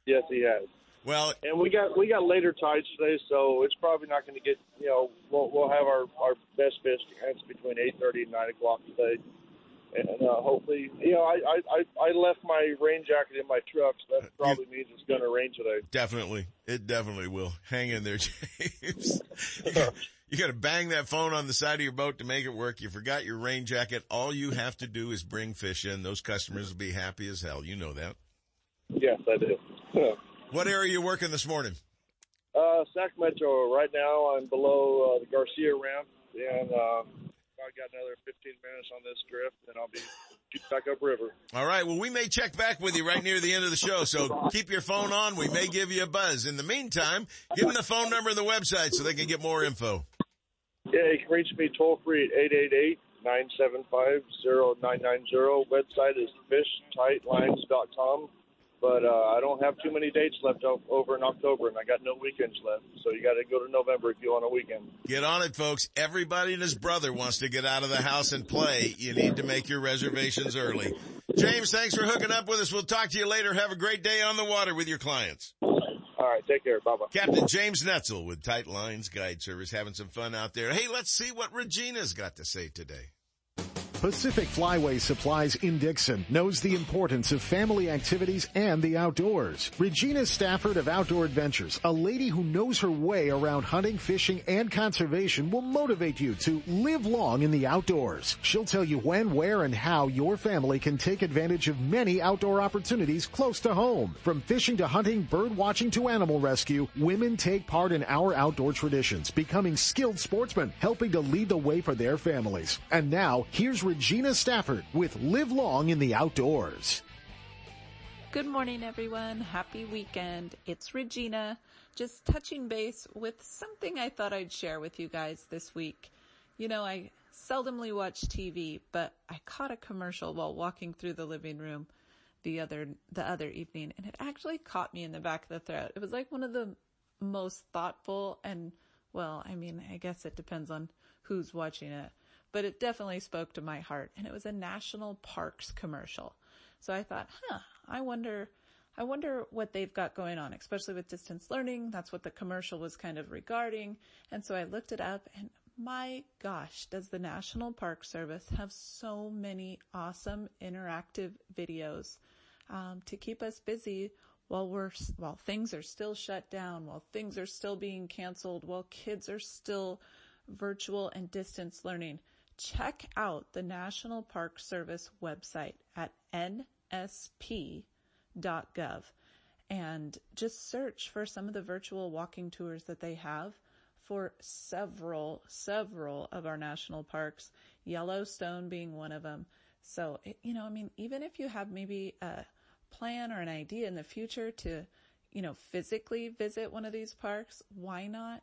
Yes, he has. Well, and we got we got later tides today, so it's probably not going to get. You know, we'll we'll have our our best fish between eight thirty and nine o'clock today, and uh, hopefully, you know, I, I I left my rain jacket in my truck, so that probably means it's going to rain today. Definitely, it definitely will. Hang in there, James. you got to bang that phone on the side of your boat to make it work. You forgot your rain jacket. All you have to do is bring fish in. Those customers will be happy as hell. You know that. Yes, I do. What area are you working this morning? Uh, Sac Metro. Right now, I'm below uh, the Garcia ramp, and uh, I got another 15 minutes on this drift, and I'll be back upriver. All right. Well, we may check back with you right near the end of the show, so keep your phone on. We may give you a buzz. In the meantime, give them the phone number and the website so they can get more info. Yeah, you can reach me toll free at 888 975 0990. Website is fishtightlines.com. But uh, I don't have too many dates left over in October, and I got no weekends left. So you got to go to November if you want a weekend. Get on it, folks. Everybody and his brother wants to get out of the house and play. You need to make your reservations early. James, thanks for hooking up with us. We'll talk to you later. Have a great day on the water with your clients. All right, take care. Bye bye. Captain James Netzel with Tight Lines Guide Service having some fun out there. Hey, let's see what Regina's got to say today. Pacific Flyway Supplies in Dixon knows the importance of family activities and the outdoors. Regina Stafford of Outdoor Adventures, a lady who knows her way around hunting, fishing, and conservation will motivate you to live long in the outdoors. She'll tell you when, where, and how your family can take advantage of many outdoor opportunities close to home. From fishing to hunting, bird watching to animal rescue, women take part in our outdoor traditions, becoming skilled sportsmen, helping to lead the way for their families. And now, here's Regina Stafford with Live Long in the Outdoors. Good morning, everyone. Happy weekend. It's Regina, just touching base with something I thought I'd share with you guys this week. You know, I seldomly watch TV, but I caught a commercial while walking through the living room the other, the other evening, and it actually caught me in the back of the throat. It was like one of the most thoughtful and, well, I mean, I guess it depends on who's watching it but it definitely spoke to my heart and it was a national parks commercial. So I thought, huh, I wonder, I wonder what they've got going on, especially with distance learning. That's what the commercial was kind of regarding. And so I looked it up and my gosh, does the National Park Service have so many awesome interactive videos um, to keep us busy while we're while things are still shut down, while things are still being canceled, while kids are still virtual and distance learning. Check out the National Park Service website at nsp.gov and just search for some of the virtual walking tours that they have for several, several of our national parks, Yellowstone being one of them. So, you know, I mean, even if you have maybe a plan or an idea in the future to, you know, physically visit one of these parks, why not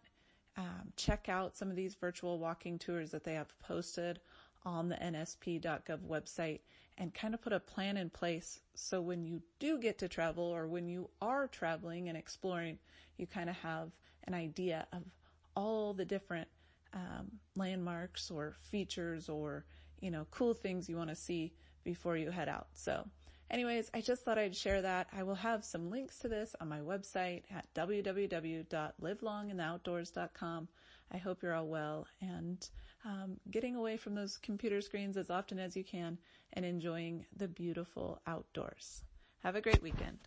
um, check out some of these virtual walking tours that they have posted on the nsp.gov website and kind of put a plan in place so when you do get to travel or when you are traveling and exploring, you kind of have an idea of all the different um, landmarks or features or you know cool things you want to see before you head out. So, anyways, I just thought I'd share that. I will have some links to this on my website at www.livelongintheoutdoors.com. I hope you're all well and um, getting away from those computer screens as often as you can and enjoying the beautiful outdoors. Have a great weekend.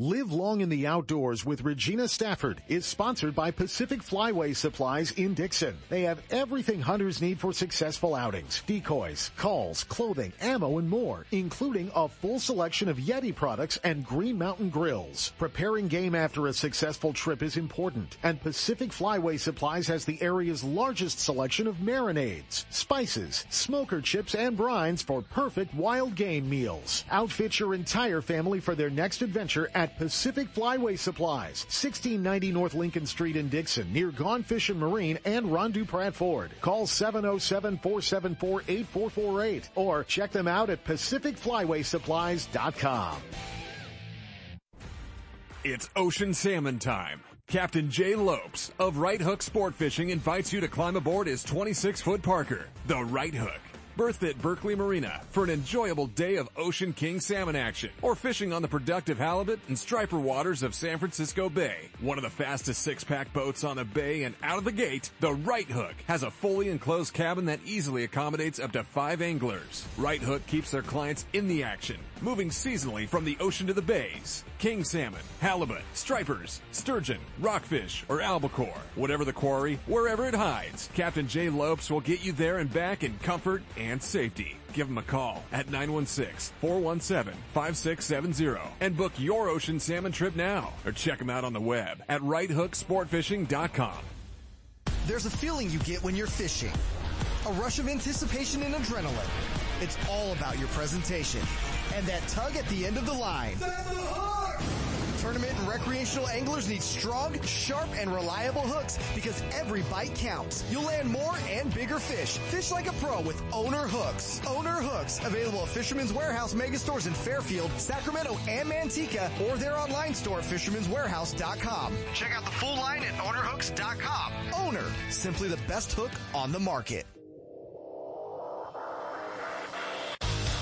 Live long in the outdoors with Regina Stafford is sponsored by Pacific Flyway Supplies in Dixon. They have everything hunters need for successful outings. Decoys, calls, clothing, ammo, and more, including a full selection of Yeti products and Green Mountain grills. Preparing game after a successful trip is important, and Pacific Flyway Supplies has the area's largest selection of marinades, spices, smoker chips, and brines for perfect wild game meals. Outfit your entire family for their next adventure at Pacific Flyway Supplies, 1690 North Lincoln Street in Dixon, near Gone Fishing Marine and Ron Dupratt Ford. Call 707-474-8448 or check them out at PacificFlywaySupplies.com. It's ocean salmon time. Captain Jay Lopes of Right Hook Sport Fishing invites you to climb aboard his 26 foot Parker, the Right Hook berthed at Berkeley Marina for an enjoyable day of Ocean King salmon action or fishing on the productive halibut and striper waters of San Francisco Bay. One of the fastest six-pack boats on the bay and out of the gate, the Right Hook has a fully enclosed cabin that easily accommodates up to five anglers. Right Hook keeps their clients in the action, moving seasonally from the ocean to the bays. King salmon, halibut, stripers, sturgeon, rockfish, or albacore. Whatever the quarry, wherever it hides, Captain Jay Lopes will get you there and back in comfort and safety. Give him a call at 916-417-5670 and book your ocean salmon trip now or check him out on the web at righthooksportfishing.com. There's a feeling you get when you're fishing. A rush of anticipation and adrenaline. It's all about your presentation. And that tug at the end of the line. Tournament and recreational anglers need strong, sharp, and reliable hooks because every bite counts. You'll land more and bigger fish. Fish like a pro with Owner Hooks. Owner Hooks, available at Fisherman's Warehouse mega stores in Fairfield, Sacramento, and Manteca, or their online store at fisherman'swarehouse.com. Check out the full line at ownerhooks.com. Owner, simply the best hook on the market.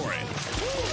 for it.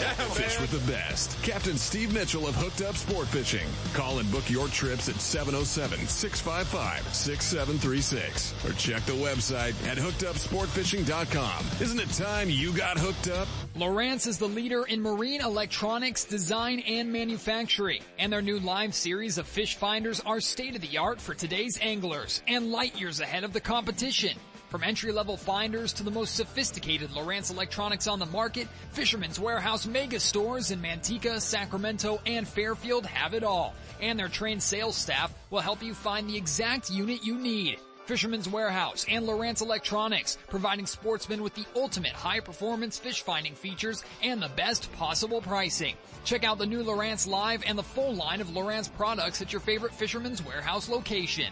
Yeah, Fish with the best. Captain Steve Mitchell of Hooked Up Sport Fishing. Call and book your trips at 707-655-6736 or check the website at hookedupsportfishing.com. Isn't it time you got hooked up? Lowrance is the leader in marine electronics design and manufacturing, and their new live series of fish finders are state of the art for today's anglers and light years ahead of the competition. From entry-level finders to the most sophisticated Lowrance electronics on the market, Fisherman's Warehouse mega stores in Manteca, Sacramento, and Fairfield have it all. And their trained sales staff will help you find the exact unit you need. Fisherman's Warehouse, and Lowrance Electronics, providing sportsmen with the ultimate high performance fish finding features and the best possible pricing. Check out the new Lowrance Live and the full line of Lowrance products at your favorite Fisherman's Warehouse location.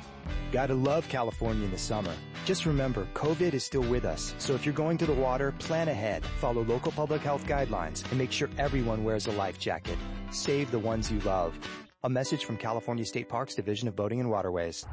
Gotta love California in the summer. Just remember, COVID is still with us, so if you're going to the water, plan ahead, follow local public health guidelines, and make sure everyone wears a life jacket. Save the ones you love. A message from California State Parks Division of Boating and Waterways.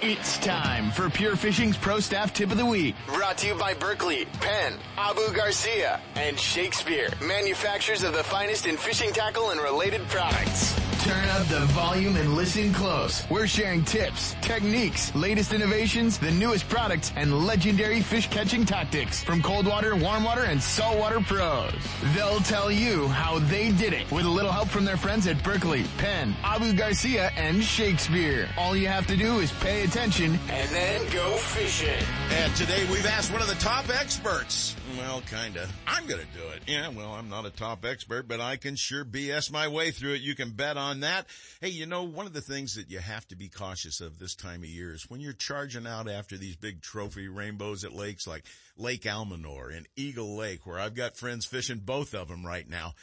It's time for Pure Fishing's Pro Staff Tip of the Week. Brought to you by Berkley, Penn, Abu Garcia, and Shakespeare, manufacturers of the finest in fishing tackle and related products. Turn up the volume and listen close. We're sharing tips, techniques, latest innovations, the newest products, and legendary fish catching tactics from cold water, warm water, and saltwater pros. They'll tell you how they did it with a little help from their friends at Berkley, Penn, Abu Garcia, and Shakespeare. All you have to do is pay attention and then go fishing. And today we've asked one of the top experts. Well, kinda. I'm gonna do it. Yeah, well, I'm not a top expert, but I can sure BS my way through it. You can bet on that. Hey, you know, one of the things that you have to be cautious of this time of year is when you're charging out after these big trophy rainbows at lakes like Lake Almanor and Eagle Lake, where I've got friends fishing both of them right now.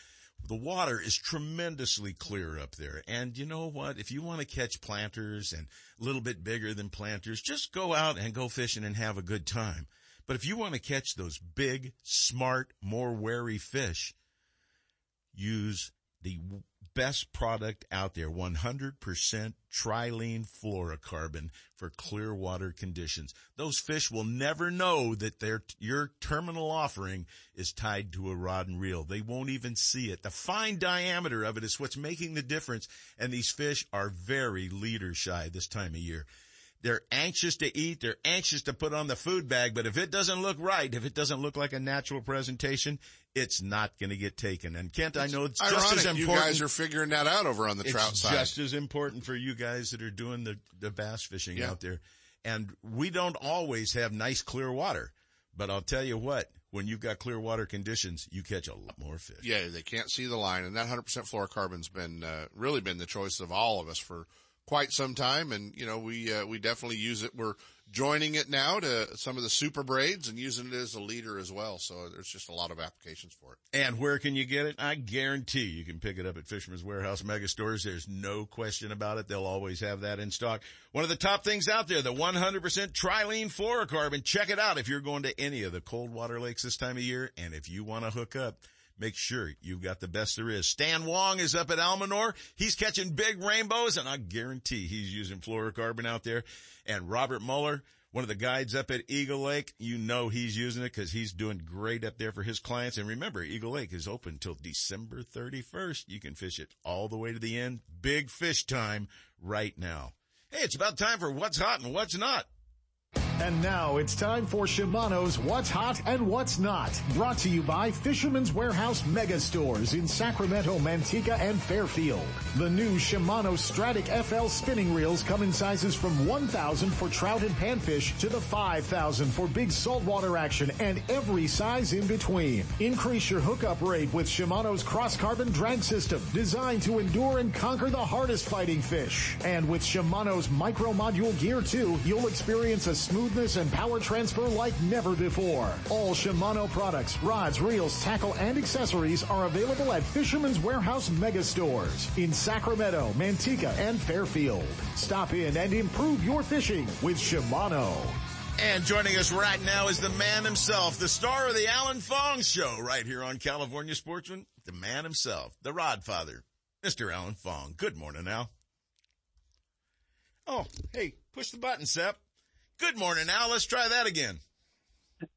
The water is tremendously clear up there. And you know what? If you want to catch planters and a little bit bigger than planters, just go out and go fishing and have a good time. But if you want to catch those big, smart, more wary fish, use the best product out there, 100% trilene fluorocarbon for clear water conditions. Those fish will never know that their, your terminal offering is tied to a rod and reel. They won't even see it. The fine diameter of it is what's making the difference. And these fish are very leader shy this time of year. They're anxious to eat. They're anxious to put on the food bag. But if it doesn't look right, if it doesn't look like a natural presentation, it's not going to get taken. And Kent, I know it's Ironic, just as important. you guys are figuring that out over on the trout side. just as important for you guys that are doing the, the bass fishing Yeah. out there. And we don't always have nice clear water. But I'll tell you what, when you've got clear water conditions, you catch a lot more fish. Yeah, they can't see the line, and that 100% fluorocarbon's been uh, really been the choice of all of us for quite some time. And you know, we uh, we definitely use it. We're joining it now to some of the super braids and using it as a leader as well. So there's just a lot of applications for it. And where can you get it? I guarantee you can pick it up at Fisherman's Warehouse mega stores. There's no question about it. They'll always have that in stock. One of the top things out there, the 100% trilene fluorocarbon. Check it out if you're going to any of the cold water lakes this time of year. And if you want to hook up, make sure you've got the best there is. Stan Wong is up at Almanor. He's catching big rainbows and I guarantee he's using fluorocarbon out there. And Robert Muller, one of the guides up at Eagle Lake, you know he's using it because he's doing great up there for his clients. And remember, Eagle Lake is open until December 31st. You can fish it all the way to the end. Big fish time right now. Hey, it's about time for what's hot and what's not. And now it's time for Shimano's What's Hot and What's Not. Brought to you by Fisherman's Warehouse Mega Stores in Sacramento, Manteca, and Fairfield. The new Shimano Stratic FL spinning reels come in sizes from 1,000 for trout and panfish to the 5,000 for big saltwater action and every size in between. Increase your hookup rate with Shimano's cross carbon drag system designed to endure and conquer the hardest fighting fish. And with Shimano's micro module gear too, you'll experience a smoothness and power transfer like never before. All Shimano products, rods, reels, tackle, and accessories are available at Fisherman's Warehouse Mega Stores in Sacramento, Manteca, and Fairfield. Stop in and improve your fishing with Shimano. And joining us right now is the man himself, the star of the Alan Fong Show right here on California Sportsman, the man himself, the Rod Father, Mr. Alan Fong. Good morning, Al. Oh, hey, push the button, Sep. Good morning, Al. Let's try that again.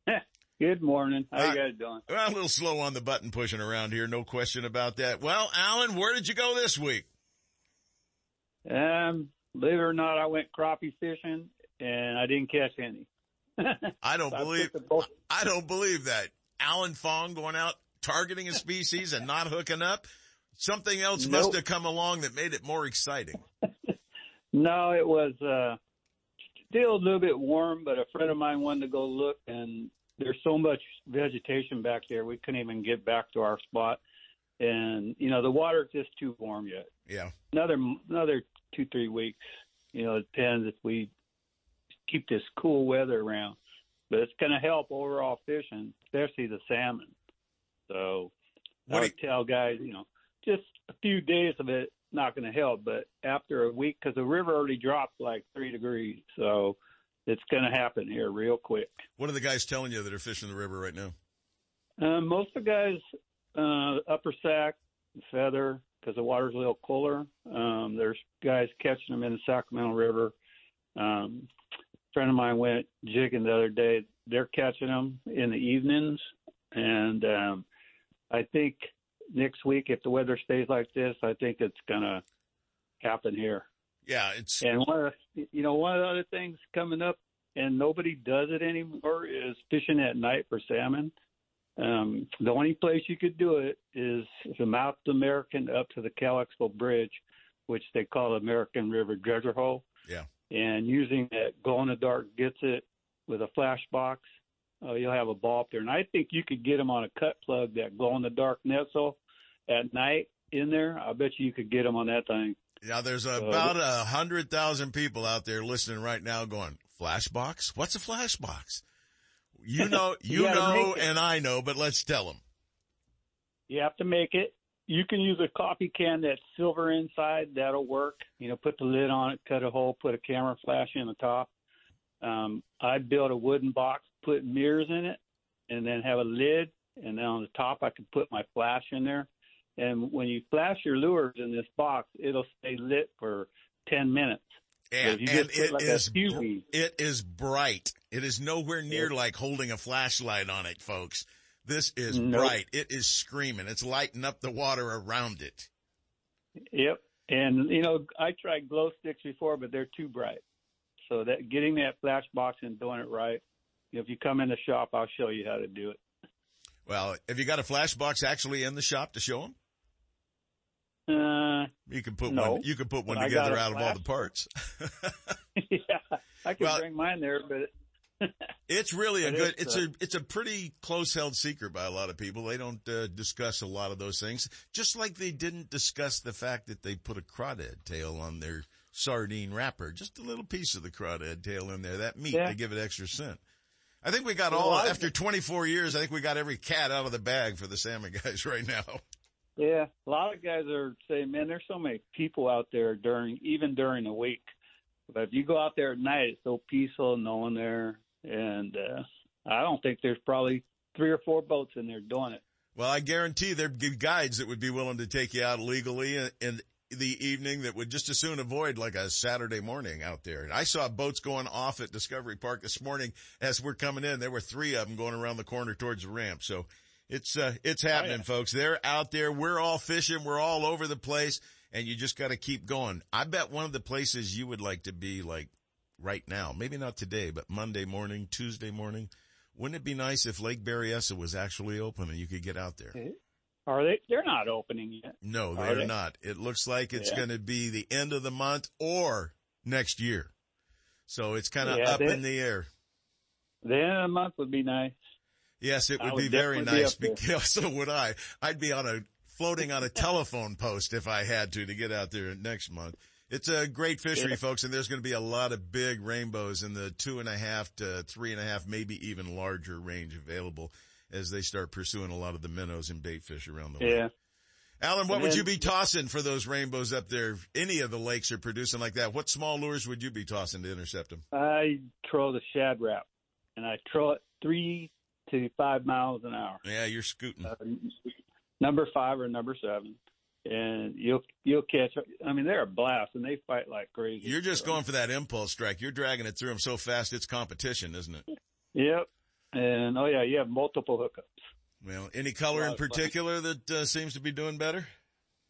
Good morning. How Uh, you guys doing? Well, a little slow on the button pushing around here, no question about that. Well, Alan, where did you go this week? Um, believe it or not, I went crappie fishing and I didn't catch any. I don't So believe boat- I don't believe that. Alan Fong going out targeting a species and not hooking up. Something else must have come along that made it more exciting. No, it was uh, still a little bit warm, but a friend of mine wanted to go look, and there's so much vegetation back there, we couldn't even get back to our spot. And you know, the water's just too warm yet. Yeah. Another another two three weeks. You know, it depends if we keep this cool weather around. But it's going to help overall fishing, especially the salmon. So I What do would tell guys, you know, just a few days of it not going to help, but after a week, because the river already dropped like three degrees, so it's going to happen here real quick. What are the guys telling you that are fishing the river right now? Um, most of the guys, uh, upper Sac, feather, because the water's a little cooler. Um, there's guys catching them in the Sacramento River. Um, a friend of mine went jigging the other day. They're catching them in the evenings, and um, I think next week, if the weather stays like this, I think it's gonna happen here. Yeah, it's And one of the, you know one of the other things coming up, and nobody does it anymore, is fishing at night for salmon. Um, the only place you could do it is from Mouth American up to the Cal Bridge, which they call American River Treasure Hole. Yeah. And using that glow in the dark gets it with a flash box, uh, you'll have a ball up there. And I think you could get them on a cut plug, that glow in the dark Netzel at night in there. I bet you you could get them on that thing. Yeah, there's Uh, about a hundred thousand people out there listening right now going, flashbox? What's a flashbox? You know, you You know, and I know, but let's tell them. You have to make it. You can use a coffee can that's silver inside. That'll work. You know, put the lid on it, cut a hole, put a camera flash in the top. Um, I built a wooden box, put mirrors in it, and then have a lid. And then on the top, I could put my flash in there. And when you flash your lures in this box, it'll stay lit for 10 minutes. And, you and it like is a br- fuse- it is bright. It is nowhere near like holding a flashlight on it, folks. This is Nope. bright. It is screaming. It's lighting up the water around it. Yep. And you know, I tried glow sticks before, but they're too bright. So that getting that flash box and doing it right. If you come in the shop, I'll show you how to do it. Well, have you got a flash box actually in the shop to show them? Uh, You can put No, one. You can put one together a out of all the parts. yeah, I can Well- bring mine there, but It's really a good. it's, It's uh, a it's a pretty close held secret by a lot of people. They don't uh, discuss a lot of those things. Just like they didn't discuss the fact that they put a crawdad tail on their sardine wrapper, just a little piece of the crawdad tail in there. That meat Yeah. to give it extra scent. I think we got Well, all I- after 24 years. I think we got every cat out of the bag for the salmon guys right now. Yeah, a lot of guys are saying, "Man, there's so many people out there during even during the week." But if you go out there at night, it's so peaceful, no one there, and uh, I don't think there's probably three or four boats in there doing it. Well, I guarantee there'd be guides that would be willing to take you out legally in, in the evening that would just as soon avoid like a Saturday morning out there. And I saw boats going off at Discovery Park this morning as we're coming in. There were three of them going around the corner towards the ramp. So it's, uh, it's happening, folks. They're out there. We're all fishing. We're all over the place and you just got to keep going. I bet one of the places you would like to be like right now, maybe not today, but Monday morning, Tuesday morning. Wouldn't it be nice if Lake Berryessa was actually open and you could get out there? Are they? They're not opening yet. No, they're they? not. It looks like it's Yeah. going to be the end of the month or next year. So it's kind of Yeah, up they- in the air. The end of the month would be nice. Yes, it would would be very definitely be nice because so would I. I'd be on a floating on a telephone post if I had to to get out there next month. It's a great fishery, Yeah. folks, and there's going to be a lot of big rainbows in the two and a half to three and a half, maybe even larger range available as they start pursuing a lot of the minnows and bait fish around the. Yeah. Alan, what And would you be tossing for those rainbows up there? Any of the lakes are producing like that. What small lures would you be tossing to intercept them? I throw the Shad Rap, and I throw it three to five miles an hour. Yeah, you're scooting. Uh, number five or number seven, and you'll you'll catch. I mean, they're a blast, and they fight like crazy. You're just going for that impulse strike. You're dragging it through them so fast it's competition, isn't it? Yep. And oh yeah, you have multiple hookups. Well, any color in particular that uh, seems to be doing better?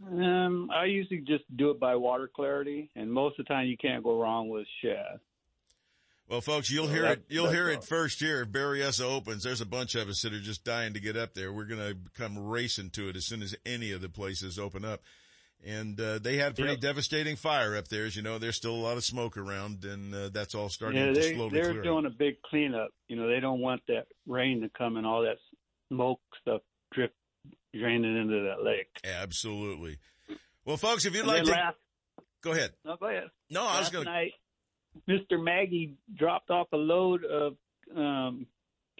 Um, I usually just do it by water clarity, and most of the time you can't go wrong with shad. Well, folks, you'll So hear that- it. You'll hear all. it first here. If Berryessa opens, there's a bunch of us that are just dying to get up there. We're going to come racing to it as soon as any of the places open up. And uh, they had a pretty Yep. devastating fire up there. As you know, there's still a lot of smoke around, and uh, that's all starting yeah, to they slowly they're clear. doing a big cleanup. You know, they don't want that rain to come and all that smoke stuff drip draining into that lake. Absolutely. Well, folks, if you'd And like to last, go ahead. no, go ahead. No, I was going to. Mr. Maggie dropped off a load of um,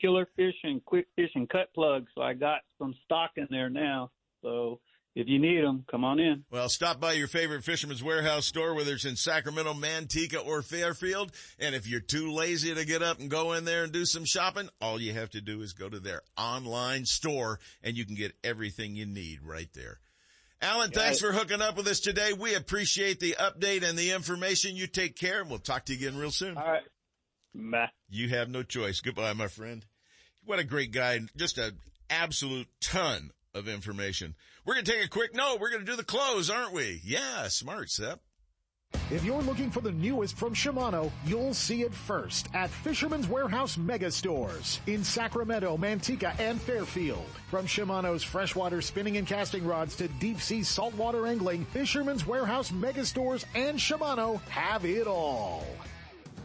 killer fish and quick fish and cut plugs, so I got some stock in there now. So if you need them, come on in. Well, stop by your favorite Fisherman's Warehouse store, whether it's in Sacramento, Manteca, or Fairfield. And if you're too lazy to get up and go in there and do some shopping, all you have to do is go to their online store and you can get everything you need right there. Alan, thanks for hooking up with us today. We appreciate the update and the information. You take care and we'll talk to you again real soon. All right. Bye. You have no choice. Goodbye, my friend. What a great guy. Just an absolute ton of information. We're going to take a quick note. We're going to do the close, aren't we? Yeah, smart, Sep. If you're looking for the newest from Shimano, you'll see it first at Fisherman's Warehouse Mega Stores in Sacramento, Manteca, and Fairfield. From Shimano's freshwater spinning and casting rods to deep sea saltwater angling, Fisherman's Warehouse Mega Stores and Shimano have it all.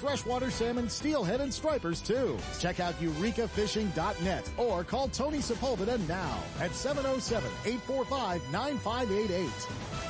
freshwater salmon, steelhead, and stripers too. Check out eurekafishing.net or call Tony Sepulveda now at 707-845-9588.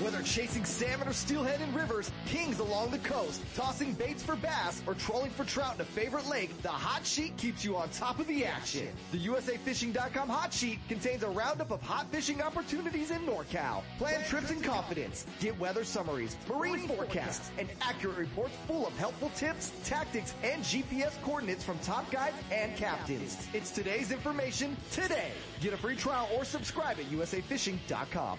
Whether chasing salmon or steelhead in rivers, kings along the coast, tossing baits for bass, or trolling for trout in a favorite lake, the Hot Sheet keeps you on top of the action. The USAFishing.com Hot Sheet contains a roundup of hot fishing opportunities in NorCal. Plan trips in confidence. Get weather summaries, marine forecasts, and accurate reports full of helpful tips, tactics, and GPS coordinates from top guides and captains. It's today's information today. Get a free trial or subscribe at USAFishing.com.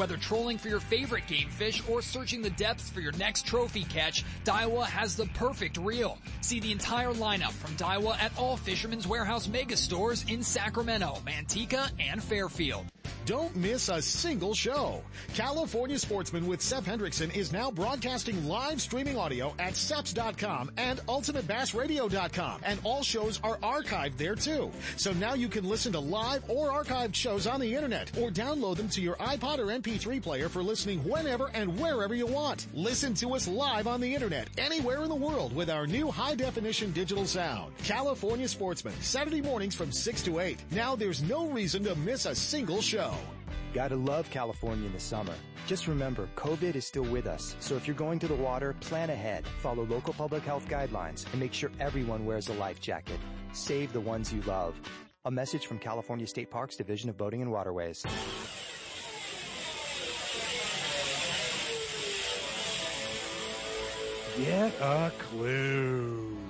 Whether trolling for your favorite game fish or searching the depths for your next trophy catch, Daiwa has the perfect reel. See the entire lineup from Daiwa at all Fisherman's Warehouse mega stores in Sacramento, Manteca, and Fairfield. Don't miss a single show. California Sportsman with Seth Hendrickson is now broadcasting live streaming audio at seps.com and ultimatebassradio.com and all shows are archived there too. So now you can listen to live or archived shows on the internet or download them to your iPod or MP3 player for listening whenever and wherever you want. Listen to us live on the internet anywhere in the world with our new high definition digital sound. California Sportsman, Saturday mornings from 6 to 8. Now there's no reason to miss a single show. Gotta love California in the summer. Just remember, COVID is still with us, so if you're going to the water, plan ahead, follow local public health guidelines, and make sure everyone wears a life jacket. Save the ones you love. A message from California State Parks Division of Boating and Waterways. Get a clue.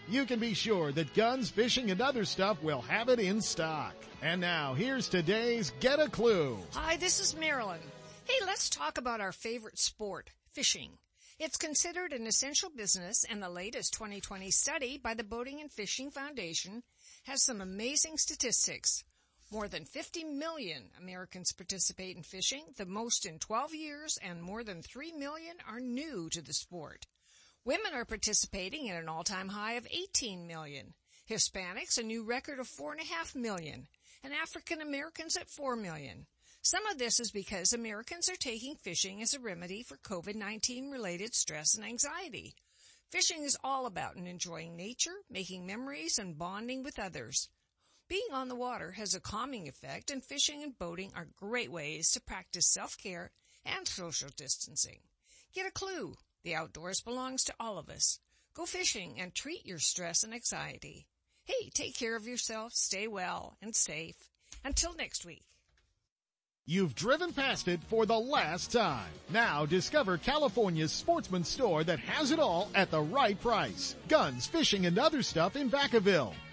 you can be sure that guns, fishing, and other stuff will have it in stock. And now, here's today's Get a Clue. Hi, this is Marilyn. Hey, let's talk about our favorite sport, fishing. It's considered an essential business and the latest 2020 study by the Boating and Fishing Foundation has some amazing statistics. More than 50 million Americans participate in fishing, the most in 12 years, and more than 3 million are new to the sport. Women are participating at an all-time high of 18 million. Hispanics a new record of 4.5 million. And African Americans at 4 million. Some of this is because Americans are taking fishing as a remedy for COVID-19 related stress and anxiety. Fishing is all about enjoying nature, making memories, and bonding with others. Being on the water has a calming effect, and fishing and boating are great ways to practice self-care and social distancing. Get a clue. The outdoors belongs to all of us. Go fishing and treat your stress and anxiety. Hey, take care of yourself, stay well and safe. Until next week. You've driven past it for the last time. Now discover California's sportsman store that has it all at the right price. Guns, fishing, and other stuff in Vacaville.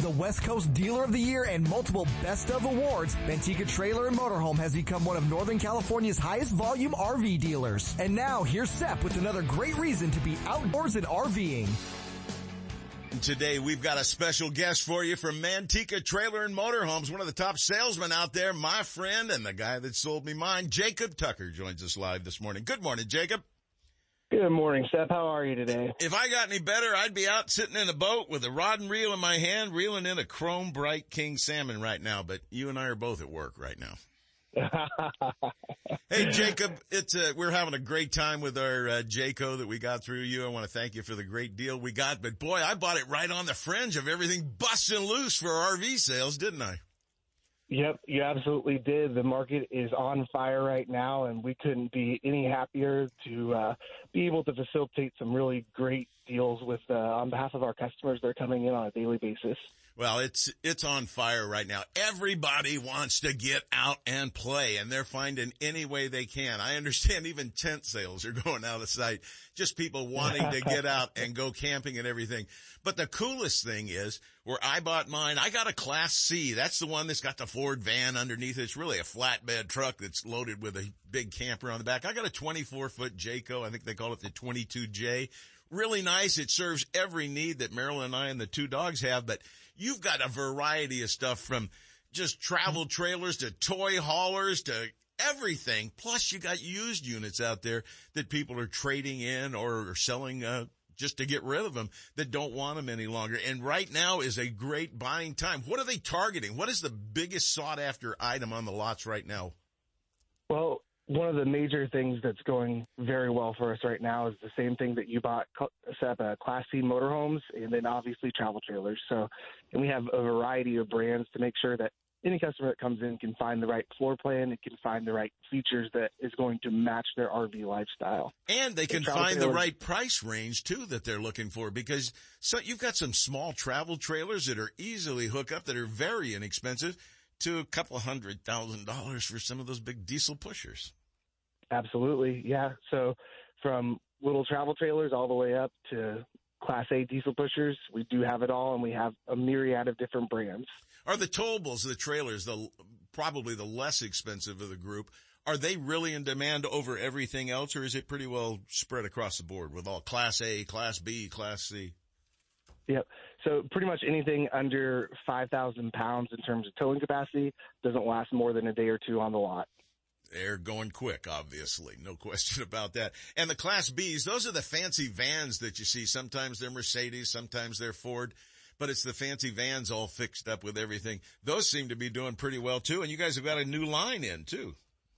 the West Coast Dealer of the Year and multiple Best of awards, Manteca Trailer and Motorhome has become one of Northern California's highest volume RV dealers. And now here's Sep with another great reason to be outdoors and RVing. Today we've got a special guest for you from Manteca Trailer and Motorhomes, one of the top salesmen out there, my friend and the guy that sold me mine, Jacob Tucker joins us live this morning. Good morning, Jacob. Good morning, Seth. How are you today? If I got any better, I'd be out sitting in a boat with a rod and reel in my hand, reeling in a chrome bright king salmon right now. But you and I are both at work right now. hey, Jacob, it's uh, we're having a great time with our uh, Jayco that we got through you. I want to thank you for the great deal we got. But boy, I bought it right on the fringe of everything busting loose for RV sales, didn't I? Yep, you absolutely did. The market is on fire right now, and we couldn't be any happier to uh, be able to facilitate some really great deals with uh, on behalf of our customers. They're coming in on a daily basis. Well, it's it's on fire right now. Everybody wants to get out and play, and they're finding any way they can. I understand even tent sales are going out of sight. Just people wanting to get out and go camping and everything. But the coolest thing is where I bought mine, I got a Class C. That's the one that's got the Ford van underneath. It's really a flatbed truck that's loaded with a big camper on the back. I got a 24 foot Jayco. I think they call it the 22J. Really nice. It serves every need that Marilyn and I and the two dogs have, but you've got a variety of stuff from just travel trailers to toy haulers to everything. Plus you got used units out there that people are trading in or selling, uh, just to get rid of them that don't want them any longer. And right now is a great buying time. What are they targeting? What is the biggest sought after item on the lots right now? Well, one of the major things that's going very well for us right now is the same thing that you bought, Sep, uh, Class C motorhomes, and then obviously travel trailers. So, and we have a variety of brands to make sure that any customer that comes in can find the right floor plan and can find the right features that is going to match their RV lifestyle. And they can find the right price range too that they're looking for because so you've got some small travel trailers that are easily hook up that are very inexpensive to a couple hundred thousand dollars for some of those big diesel pushers. Absolutely. Yeah. So from little travel trailers all the way up to Class A diesel pushers, we do have it all and we have a myriad of different brands. Are the towables, the trailers, the probably the less expensive of the group, are they really in demand over everything else or is it pretty well spread across the board with all class A, class B, class C? Yep. So pretty much anything under 5,000 pounds in terms of towing capacity doesn't last more than a day or two on the lot. They're going quick, obviously. No question about that. And the Class Bs, those are the fancy vans that you see. Sometimes they're Mercedes, sometimes they're Ford, but it's the fancy vans all fixed up with everything. Those seem to be doing pretty well too. And you guys have got a new line in too.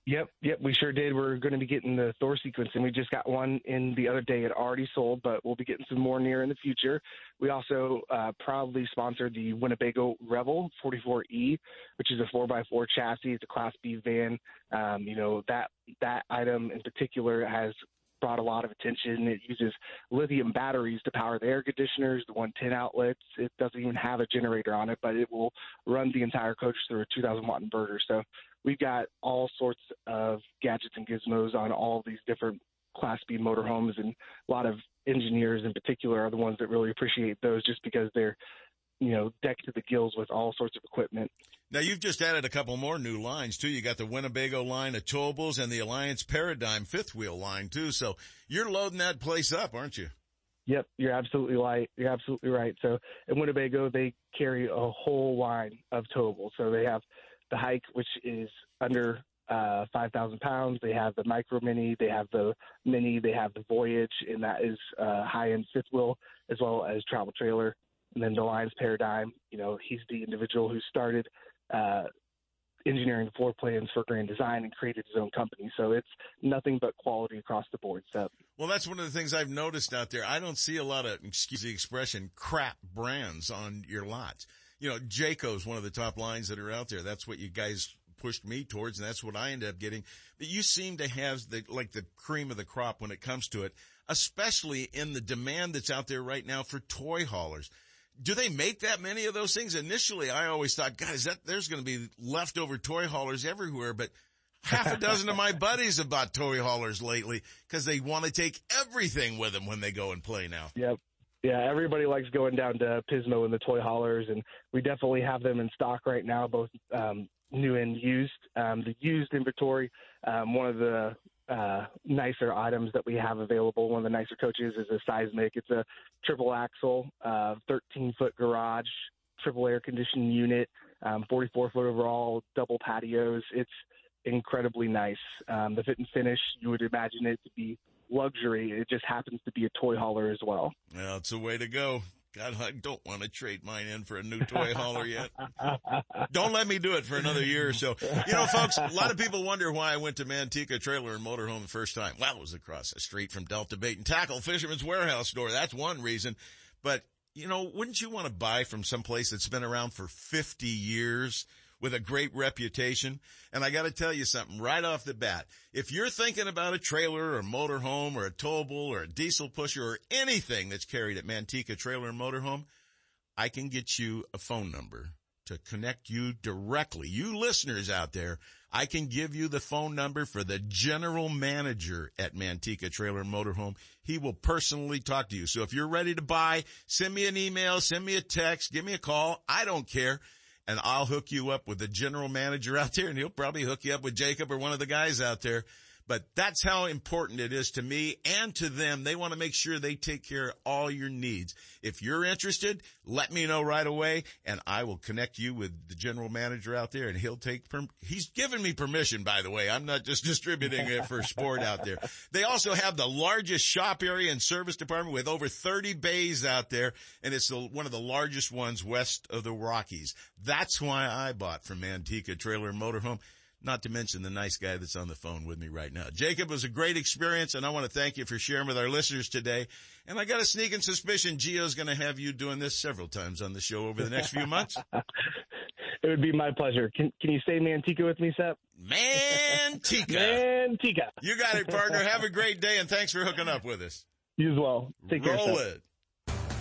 Yep, yep, we sure did. We're going to be getting the Thor sequence, and we just got one in the other day. It already sold, but we'll be getting some more near in the future. We also uh, proudly sponsored the Winnebago Revel 44E, which is a 4x4 chassis. It's a Class B van. Um, you know that that item in particular has brought a lot of attention. It uses lithium batteries to power the air conditioners, the 110 outlets. It doesn't even have a generator on it, but it will run the entire coach through a 2,000 watt inverter. So we've got all sorts of gadgets and gizmos on all these different Class B motorhomes, and a lot of engineers in particular are the ones that really appreciate those just because they're you know, decked to the gills with all sorts of equipment. Now you've just added a couple more new lines too. You got the Winnebago line of towables and the Alliance Paradigm fifth wheel line too. So you're loading that place up, aren't you? Yep, you're absolutely right. You're absolutely right. So in Winnebago, they carry a whole line of towables. So they have the hike, which is under uh, 5,000 pounds. They have the Micro Minnie, they have the Minnie, they have the voyage, and that is uh, high end fifth wheel as well as travel trailer. And then the Alliance Paradigm, you know, he's the individual who started uh, engineering floor plans for Grand Design and created his own company. So it's nothing but quality across the board. So well, that's one of the things I've noticed out there. I don't see a lot of, excuse the expression, crap brands on your lots. You know, Jayco's one of the top lines that are out there. That's what you guys pushed me towards, and that's what I ended up getting. But you seem to have the like the cream of the crop when it comes to it, especially in the demand that's out there right now for toy haulers do they make that many of those things? Initially, I always thought, guys, that there's going to be leftover toy haulers everywhere, but half a dozen of my buddies have bought toy haulers lately because they want to take everything with them when they go and play now. Yep. Yeah, everybody likes going down to Pismo and the toy haulers, and we definitely have them in stock right now, both um, new and used. Um, the used inventory, um, one of the uh, nicer items that we have available. One of the nicer coaches is a Seismic. It's a triple axle, uh, 13 foot garage, triple air conditioning unit, um, 44 foot overall, double patios. It's incredibly nice. Um, the fit and finish, you would imagine it to be luxury. It just happens to be a toy hauler as well. Well, it's a way to go. God, I don't want to trade mine in for a new toy hauler yet. don't let me do it for another year or so. You know, folks, a lot of people wonder why I went to Manteca Trailer and Motorhome the first time. Well, it was across the street from Delta Bait and Tackle Fisherman's Warehouse store. That's one reason. But, you know, wouldn't you want to buy from some place that's been around for 50 years? With a great reputation. And I got to tell you something right off the bat. If you're thinking about a trailer or motorhome or a towable or a diesel pusher or anything that's carried at Manteca Trailer and Motorhome, I can get you a phone number to connect you directly. You listeners out there, I can give you the phone number for the general manager at Manteca Trailer and Motorhome. He will personally talk to you. So if you're ready to buy, send me an email, send me a text, give me a call. I don't care and I'll hook you up with the general manager out there and he'll probably hook you up with Jacob or one of the guys out there but that's how important it is to me and to them. They want to make sure they take care of all your needs. If you're interested, let me know right away and I will connect you with the general manager out there and he'll take, perm- he's given me permission, by the way. I'm not just distributing it for sport out there. They also have the largest shop area and service department with over 30 bays out there and it's the, one of the largest ones west of the Rockies. That's why I bought from Manteca Trailer and Motorhome not to mention the nice guy that's on the phone with me right now. Jacob, was a great experience, and I want to thank you for sharing with our listeners today. And I got a sneaking suspicion Gio's going to have you doing this several times on the show over the next few months. it would be my pleasure. Can Can you say Manteca with me, Seth? Manteca. Manteca. You got it, partner. Have a great day, and thanks for hooking up with us. You as well. Take Roll care. Roll it.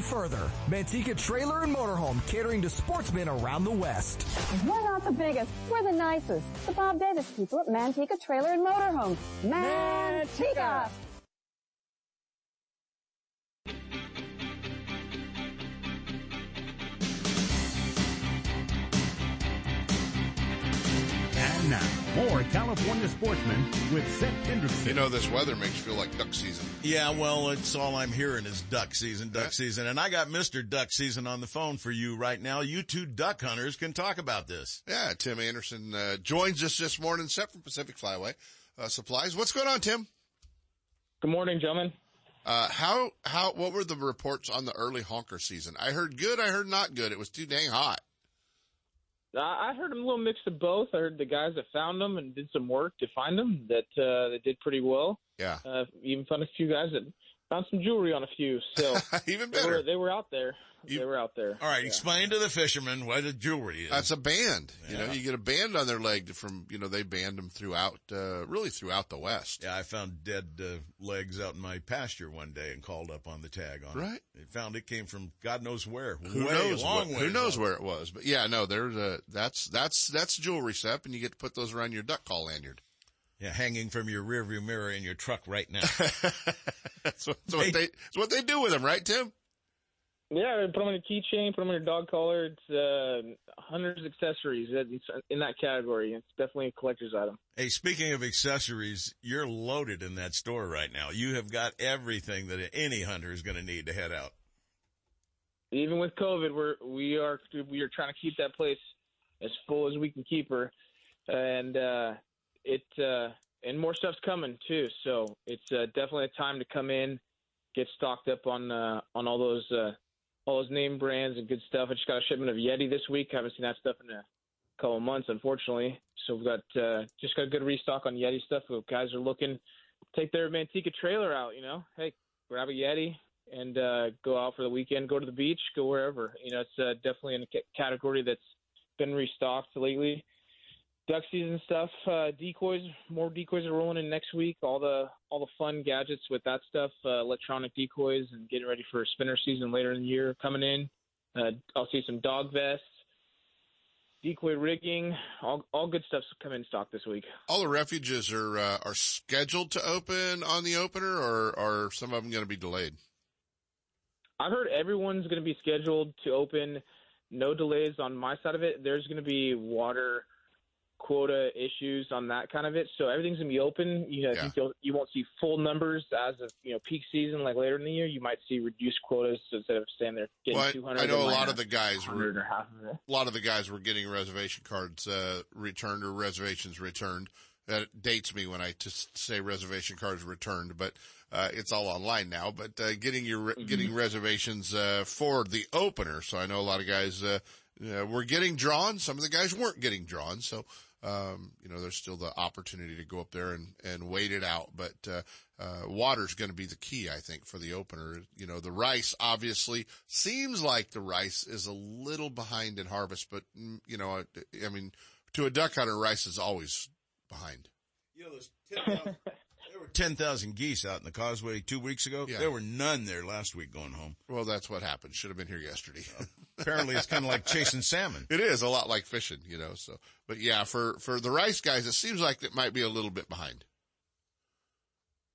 further. Manteca Trailer and Motorhome catering to sportsmen around the West. We're not the biggest, we're the nicest. The Bob Davis people at Manteca Trailer and Motorhome. Manteca! And now, more California sportsmen with Seth Hendrickson. You know, this weather makes you feel like duck season. Yeah, well, it's all I'm hearing is duck season, duck yeah. season. And I got Mr. Duck Season on the phone for you right now. You two duck hunters can talk about this. Yeah, Tim Anderson uh, joins us this morning, Seth from Pacific Flyway uh, Supplies. What's going on, Tim? Good morning, gentlemen. Uh, how, how, what were the reports on the early honker season? I heard good, I heard not good. It was too dang hot. I heard a little mix of both. I heard the guys that found them and did some work to find them that uh, they did pretty well. Yeah. Uh, even found a few guys that found some jewelry on a few. So even better. They were, they were out there. You, they were out there. All right, yeah. explain to the fishermen what the jewelry is. That's a band. Yeah. You know, you get a band on their leg from, you know, they band them throughout, uh, really throughout the West. Yeah, I found dead uh, legs out in my pasture one day and called up on the tag on right. it. Right. found it came from God knows where. Who way, knows? Long what, who knows where it was? But yeah, no, there's a, that's, that's, that's jewelry, Sep, and you get to put those around your duck call lanyard. Yeah, hanging from your rearview mirror in your truck right now. that's, what, that's what they, that's what they do with them, right, Tim? Yeah, put them in a keychain, put them in a dog collar. It's uh, hunters accessories in that category. It's definitely a collector's item. Hey, speaking of accessories, you're loaded in that store right now. You have got everything that any hunter is going to need to head out. Even with COVID, we're we are we are trying to keep that place as full as we can keep her, and uh, it uh, and more stuff's coming too. So it's uh, definitely a time to come in, get stocked up on uh, on all those uh, all those name brands and good stuff. I just got a shipment of Yeti this week. I haven't seen that stuff in a couple months, unfortunately. So we've got uh, just got a good restock on Yeti stuff. If guys are looking, take their Manteca trailer out. You know, hey, grab a Yeti and uh, go out for the weekend. Go to the beach. Go wherever. You know, it's uh, definitely in a category that's been restocked lately duck season stuff. Uh, decoys, more decoys are rolling in next week. All the all the fun gadgets with that stuff, uh, electronic decoys, and getting ready for spinner season later in the year coming in. Uh, I'll see some dog vests, decoy rigging, all all good stuff's coming in stock this week. All the refuges are uh, are scheduled to open on the opener, or are some of them going to be delayed? I've heard everyone's going to be scheduled to open. No delays on my side of it. There's going to be water quota issues on that kind of it. So everything's gonna be open. You know, yeah. I think you'll, you won't see full numbers as of you know peak season like later in the year. You might see reduced quotas so instead of staying there getting well, 200. I know a lot of the guys were a lot of the guys were getting reservation cards uh, returned or reservations returned. That dates me when I just say reservation cards returned, but uh, it's all online now. But uh, getting your mm-hmm. getting reservations uh, for the opener, so I know a lot of guys uh, were getting drawn. Some of the guys weren't getting drawn, so um, you know, there's still the opportunity to go up there and, and wait it out. But, uh, uh, water's going to be the key, I think, for the opener. You know, the rice obviously seems like the rice is a little behind in harvest, but, mm, you know, I, I mean, to a duck hunter, rice is always behind. You know, there's 10,000, there were 10,000 geese out in the causeway two weeks ago. Yeah. There were none there last week going home. Well, that's what happened. Should have been here yesterday. Apparently it's kind of like chasing salmon. It is a lot like fishing, you know, so, but yeah, for, for the rice guys, it seems like it might be a little bit behind.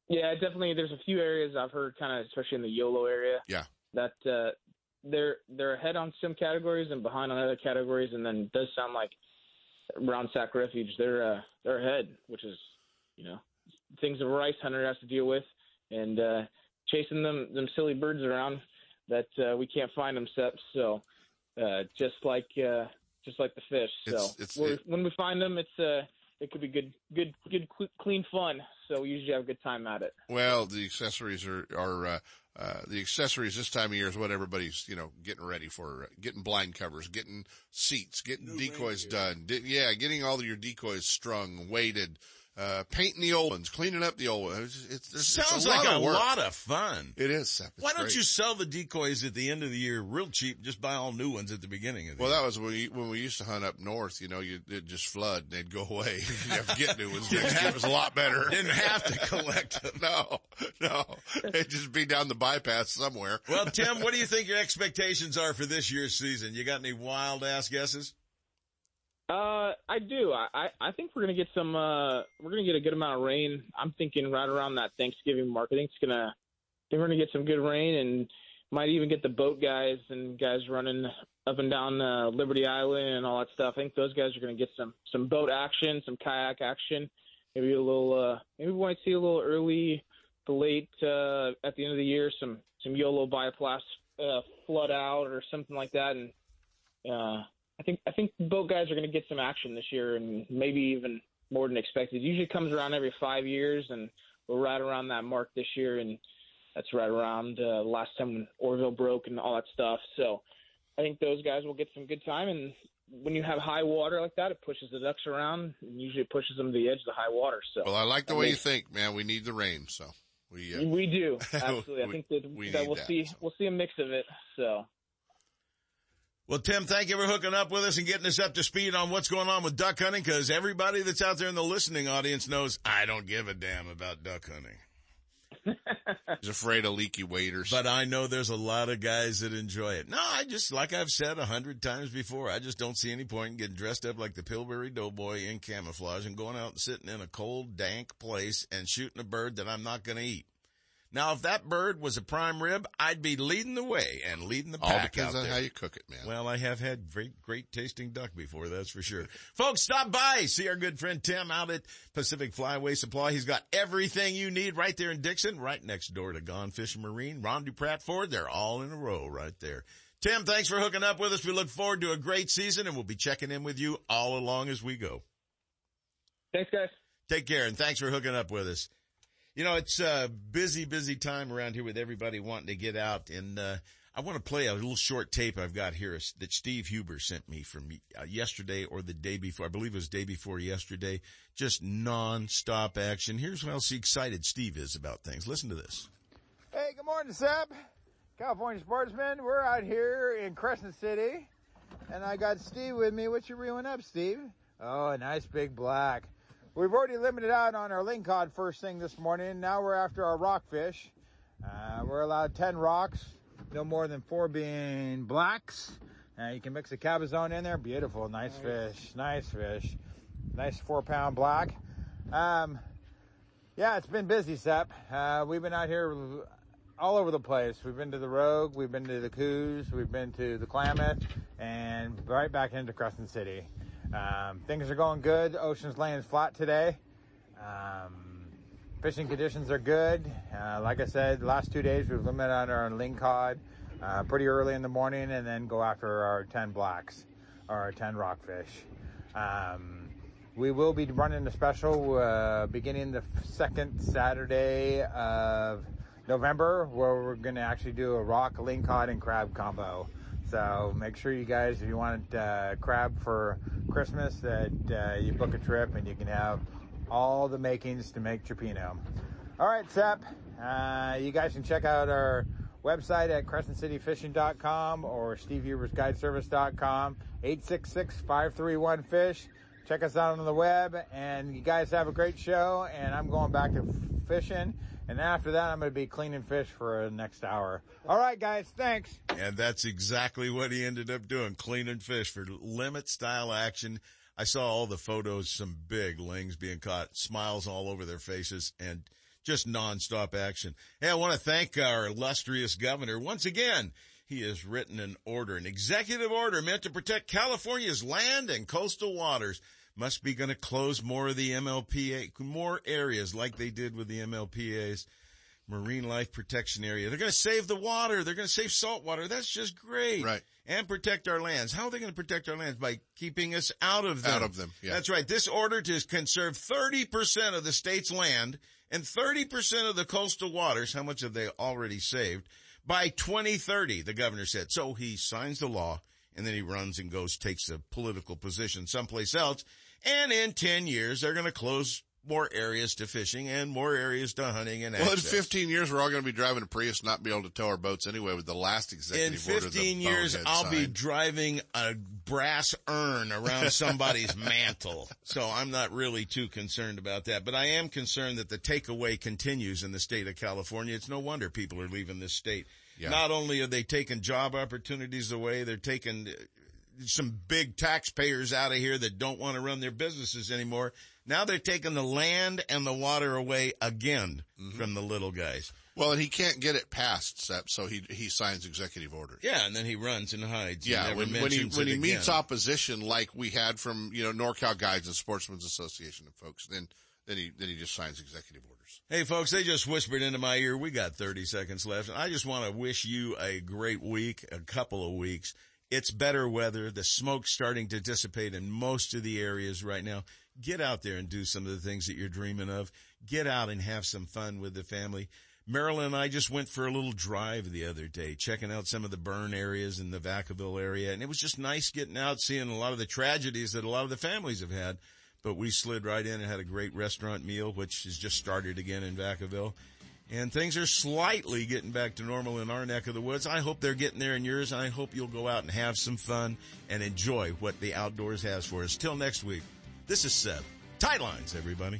Yeah, definitely. There's a few areas I've heard kind of, especially in the Yolo area. Yeah. That, uh, they're, they're ahead on some categories and behind on other categories. And then it does sound like around Sac Refuge, they're, uh, they're ahead, which is, you know, things a rice hunter has to deal with and, uh, chasing them, them silly birds around that, uh, we can't find them, Sep. So, uh, just like uh, just like the fish. So it's, it's, it, when we find them, it's uh, it could be good, good, good, clean fun. So we usually have a good time at it. Well, the accessories are are uh, uh, the accessories this time of year is what everybody's you know getting ready for, uh, getting blind covers, getting seats, getting no decoys done. yeah, getting all of your decoys strung, weighted uh, painting the old ones, cleaning up the old ones. It's, it's, Sounds it's a like lot a of lot of fun. It is. Seth. Why don't great. you sell the decoys at the end of the year real cheap? Just buy all new ones at the beginning of the well, year. that was when we, when we used to hunt up north. You know, you it just flood and they'd go away. you have to get new ones. it was a lot better. Didn't have to collect them. no, no. It'd just be down the bypass somewhere. well, Tim, what do you think your expectations are for this year's season? You got any wild ass guesses? Uh, I do. I, I think we're gonna get some. Uh, we're gonna get a good amount of rain. I'm thinking right around that Thanksgiving mark. I think it's gonna. I think we're gonna get some good rain and might even get the boat guys and guys running up and down uh, Liberty Island and all that stuff. I think those guys are gonna get some some boat action, some kayak action. Maybe a little. Uh, maybe we might see a little early, to late uh, at the end of the year. Some some YOLO Bypass uh, flood out or something like that, and. Uh, I think I think both guys are going to get some action this year, and maybe even more than expected. It usually comes around every five years, and we're right around that mark this year, and that's right around uh, the last time when Oroville broke and all that stuff. So I think those guys will get some good time. And when you have high water like that, it pushes the ducks around and usually pushes them to the edge of the high water. So Well, I like the I way mean, you think, man. We need the rain, so we uh, we do absolutely. I we- think that, we that we'll that, see we'll see a mix of it. So Well, Tim, thank you for hooking up with us and getting us up to speed on what's going on with duck hunting because everybody that's out there in the listening audience knows I don't give a damn about duck hunting. he's afraid of leaky waders. But I know there's a lot of guys that enjoy it. No, I just, like I've said a hundred times before, I just don't see any point in getting dressed up like the Pillsbury Doughboy in camouflage and going out and sitting in a cold, dank place and shooting a bird that I'm not going to eat. Now, if that bird was a prime rib, I'd be leading the way and leading the pack. All pack depends out on there. how you cook it, man. Well, I have had great, great tasting duck before, that's for sure. Folks, stop by. See our good friend Tim out at Pacific Flyway Supply. He's got everything you need right there in Dixon, right next door to Gone Fishing Marine. Ron Dupratt Ford, they're all in a row right there. Tim, thanks for hooking up with us. We look forward to a great season and we'll be checking in with you all along as we go. thanks, guys. Take care and thanks for hooking up with us. You know, it's a busy, busy time around here with everybody wanting to get out. And, uh, I want to play a little short tape I've got here that Steve Huber sent me from uh, yesterday or the day before. I believe it was day before yesterday. Just non-stop action. Here's how excited Steve is about things. Listen to this. Hey, good morning, Sep. California sportsman. We're out here in Crescent City, and I got Steve with me. What you reeling up, Steve? Oh, a nice big black. We've already limited out on our lingcod first thing this morning. Now we're after our rockfish. Uh, we're allowed 10 rocks, no more than four being blacks. Uh, you can mix a cabezon in there. Beautiful, nice, fish, nice fish. Nice four pound black. Um, yeah, it's been busy, Sep. Uh, we've been out here all over the place. We've been to the Rogue, we've been to the Coos, we've been to the Klamath, and right back into Crescent City. Um, things are going good. Ocean's laying flat today. Um, fishing conditions are good. Uh, like I said, last two days we've limited on our lingcod uh, pretty early in the morning, and then go after our 10 blacks or our 10 rockfish. Um, we will be running a special uh, beginning the second Saturday of November, where we're going to actually do a rock, lingcod, and crab combo. So make sure you guys, if you want uh, crab for Christmas, that uh, you book a trip and you can have all the makings to make Tripino. All right, Sep. Uh, you guys can check out our website at crescentcityfishing.com or stevehubersguideservice.com. 866-531-FISH. Check us out on the web, and you guys have a great show. And I'm going back to fishing, and after that, I'm going to be cleaning fish for the next hour. All right, guys. Thanks. And that's exactly what he ended up doing, cleaning fish for limit style action. I saw all the photos, some big lings being caught, smiles all over their faces, and just nonstop action. Hey, I want to thank our illustrious governor once again. He has written an order, an executive order meant to protect California's land and coastal waters. Must be going to close more of the MLPA, more areas like they did with the MLPA's marine life protection area. They're going to save the water. They're going to save salt water. That's just great. Right. And protect our lands. How are they going to protect our lands? By keeping us out of them. Out of them, yeah. That's right. This order to conserve 30% of the state's land and 30% of the coastal waters. How much have they already saved? By 2030, the governor said. So he signs the law and then he runs and goes, takes a political position someplace else. And in 10 years, they're going to close more areas to fishing and more areas to hunting and Well, in 15 years, we're all going to be driving a Prius, not be able to tow our boats anyway. With the last In executive order, the 15 years, I'll be driving a brass urn around somebody's mantle. So I'm not really too concerned about that. But I am concerned that the takeaway continues in the state of California. It's no wonder people are leaving this state. Yeah. Not only are they taking job opportunities away, they're taking some big taxpayers out of here that don't want to run their businesses anymore. Now they're taking the land and the water away again Mm-hmm. from the little guys. Well, and he can't get it passed, Sep, so he he signs executive orders. Yeah, and then he runs and hides. He Yeah, never when, when he when he meets opposition like we had from you know NorCal Guides and Sportsmen's Association and folks, then then he then he just signs executive orders. Hey folks, they just whispered into my ear. We got 30 seconds left. And I just want to wish you a great week, a couple of weeks. It's better weather. The smoke's starting to dissipate in most of the areas right now. Get out there and do some of the things that you're dreaming of. Get out and have some fun with the family. Marilyn and I just went for a little drive the other day, checking out some of the burn areas in the Vacaville area. And it was just nice getting out, seeing a lot of the tragedies that a lot of the families have had. But we slid right in and had a great restaurant meal, which has just started again in Vacaville. And things are slightly getting back to normal in our neck of the woods. I hope they're getting there in yours. I hope you'll go out and have some fun and enjoy what the outdoors has for us. Till next week, this is Seth. Tight lines, everybody.